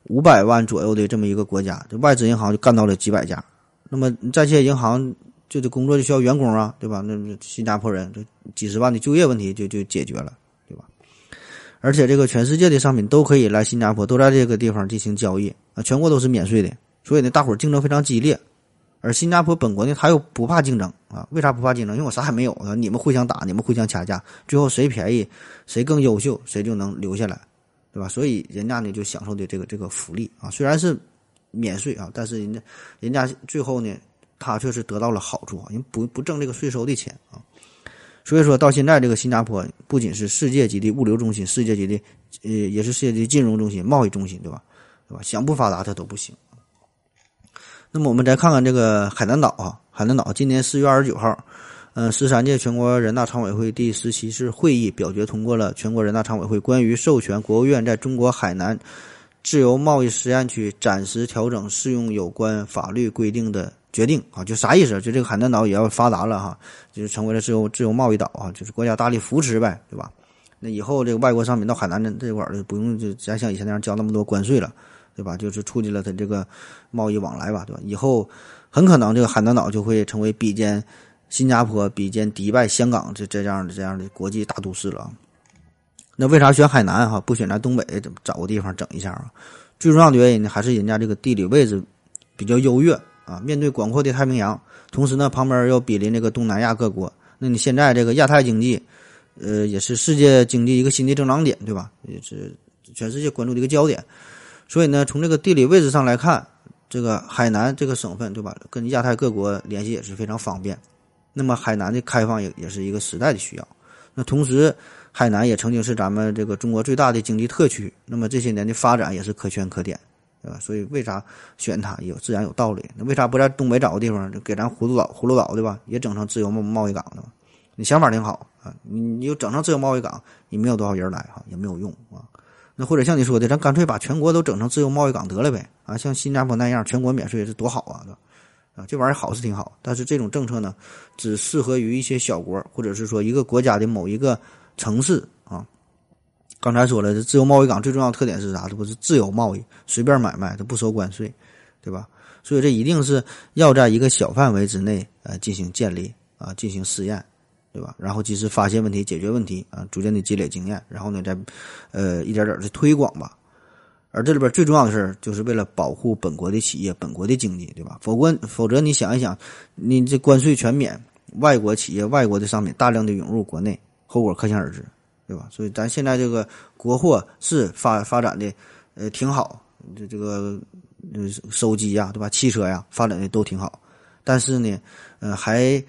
五百万左右的这么一个国家，这外资银行就干到了几百家。那么，在这些银行就这工作就需要员工啊，对吧？那新加坡人这几十万的就业问题就就解决了，对吧？而且，这个全世界的商品都可以来新加坡，都在这个地方进行交易啊，全国都是免税的，所以呢，大伙儿竞争非常激烈。而新加坡本国呢，他又不怕竞争啊？为啥不怕竞争？因为我啥也没有啊！你们互相打，你们互相掐架，最后谁便宜，谁更优秀，谁就能留下来，对吧？所以人家呢就享受的这个这个福利啊，虽然是免税啊，但是人家人家最后呢，他却是得到了好处啊，因为不不挣这个税收的钱啊。所以说到现在，这个新加坡不仅是世界级的物流中心，世界级的呃也是世界级金融中心、贸易中心，对吧？对吧？想不发达它都不行。那么我们再看看这个海南岛啊，海南岛今年四月二十九号，嗯，十三届全国人大常委会第十七次会议表决通过了全国人大常委会关于授权国务院在中国海南自由贸易试验区暂时调整适用有关法律规定的决定啊，就啥意思？就这个海南岛也要发达了哈，就是成为了自由自由贸易岛啊，就是国家大力扶持呗，对吧？那以后这个外国商品到海南这这块儿就不用就再像以前那样交那么多关税了。对吧？就是促进了它这个贸易往来吧，对吧？以后很可能这个海南岛就会成为比肩新加坡、比肩迪拜、香港这这样的这样的国际大都市了。那为啥选海南哈？不选咱东北找个地方整一下啊？最重要的原因呢，还是人家这个地理位置比较优越啊，面对广阔的太平洋，同时呢，旁边又毗邻这个东南亚各国。那你现在这个亚太经济，呃，也是世界经济一个新的增长点，对吧？也是全世界关注的一个焦点。所以呢，从这个地理位置上来看，这个海南这个省份，对吧？跟亚太各国联系也是非常方便。那么海南的开放也也是一个时代的需要。那同时，海南也曾经是咱们这个中国最大的经济特区。那么这些年的发展也是可圈可点，对吧？所以为啥选它，有自然有道理。那为啥不在东北找个地方，就给咱葫芦岛、葫芦岛，对吧？也整成自由贸贸易港呢？你想法挺好啊，你你又整成自由贸易港，你没有多少人来哈，也没有用啊。那或者像你说的，咱干脆把全国都整成自由贸易港得了呗？啊，像新加坡那样，全国免税是多好啊！啊，这玩意儿好是挺好，但是这种政策呢，只适合于一些小国，或者是说一个国家的某一个城市。刚才说了，这自由贸易港最重要的特点是啥？这不是自由贸易，随便买卖，它不收关税，对吧？所以这一定是要在一个小范围之内呃进行建立啊，进行试验。对吧？然后及时发现问题，解决问题啊，逐渐的积累经验，然后呢，再呃一点点的推广吧。而这里边最重要的事儿就是为了保护本国的企业、本国的经济，对吧？否则，否则你想一想，你这关税全免，外国企业、外国的商品大量的涌入国内，后果可想而知，对吧？所以咱现在这个国货是发发展的呃挺好，这这个呃手机呀，对吧？汽车呀，发展的都挺好，但是呢，呃还。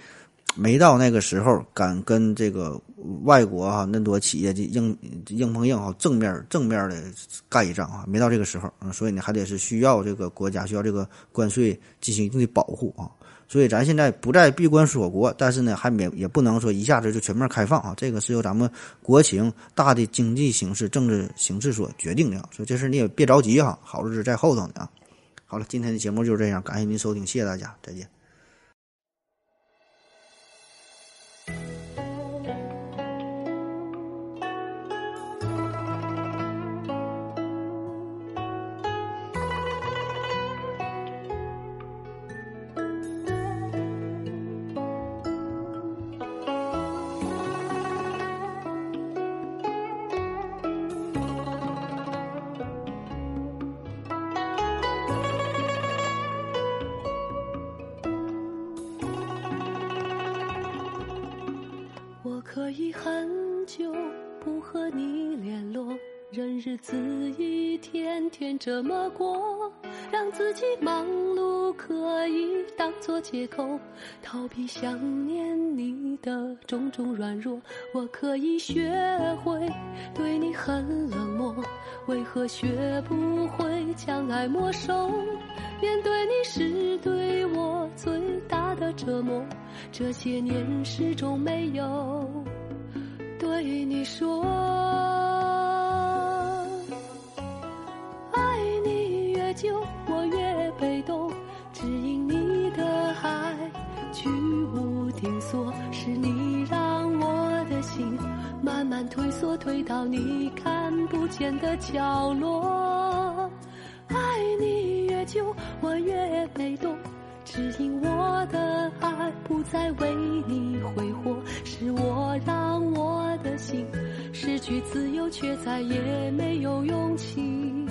没到那个时候，敢跟这个外国哈那多企业就硬硬碰硬哈，正面正面的干一仗啊，没到这个时候，嗯，所以呢还得是需要这个国家需要这个关税进行一定的保护啊，所以咱现在不再闭关锁国，但是呢，还没也不能说一下子就全面开放啊。这个是由咱们国情、大的经济形势、政治形势所决定的。所以这事你也别着急哈，好日子在后头呢啊。好了，今天的节目就是这样，感谢您收听，谢谢大家，再见。日子一天天这么过，让自己忙碌可以当作借口，逃避想念你的种种软弱。我可以学会对你很冷漠，为何学不会将爱没收？面对你是对我最大的折磨，这些年始终没有对你说。缩，退到你看不见的角落。爱你越久，我越被动，只因我的爱不再为你挥霍，是我让我的心失去自由，却再也没有勇气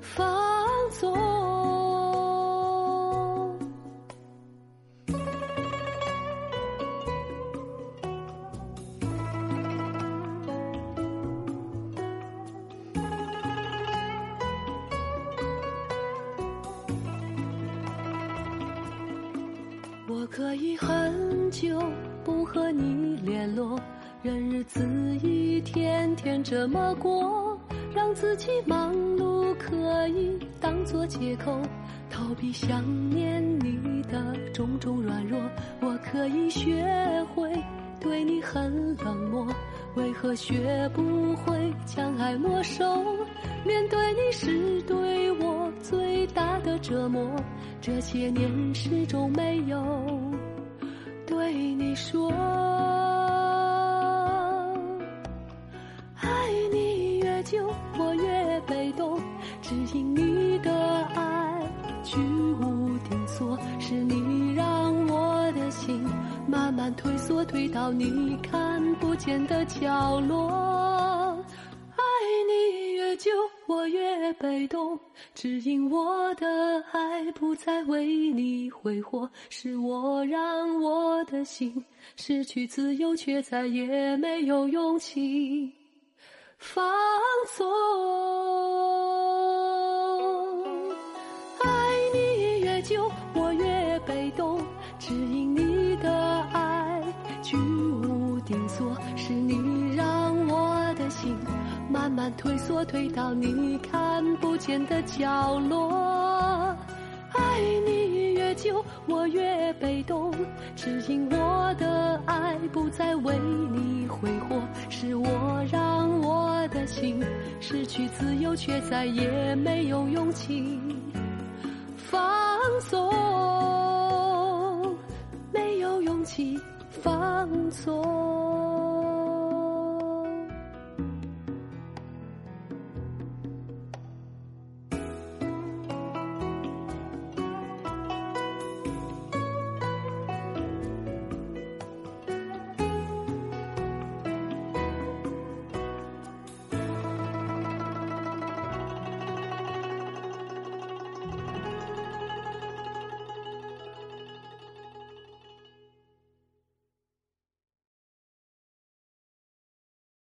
放纵。怎么过，让自己忙碌可以当作借口，逃避想念你的种种软弱。我可以学会对你很冷漠，为何学不会将爱没收？面对你是对我最大的折磨，这些年始终没有对你说。爱你越久，我越被动，只因你的爱居无定所，是你让我的心慢慢退缩，退到你看不见的角落。爱你越久，我越被动，只因我的爱不再为你挥霍，是我让我的心失去自由，却再也没有勇气放纵。爱你越久，我越被动，只因你的爱居无定所，是你让我的心慢慢退缩，退到你看不见的角落。爱你越久，我越被动，只因我的爱不再为你挥霍，是我让我的心失去自由，却再也没有勇气放纵，没有勇气放纵。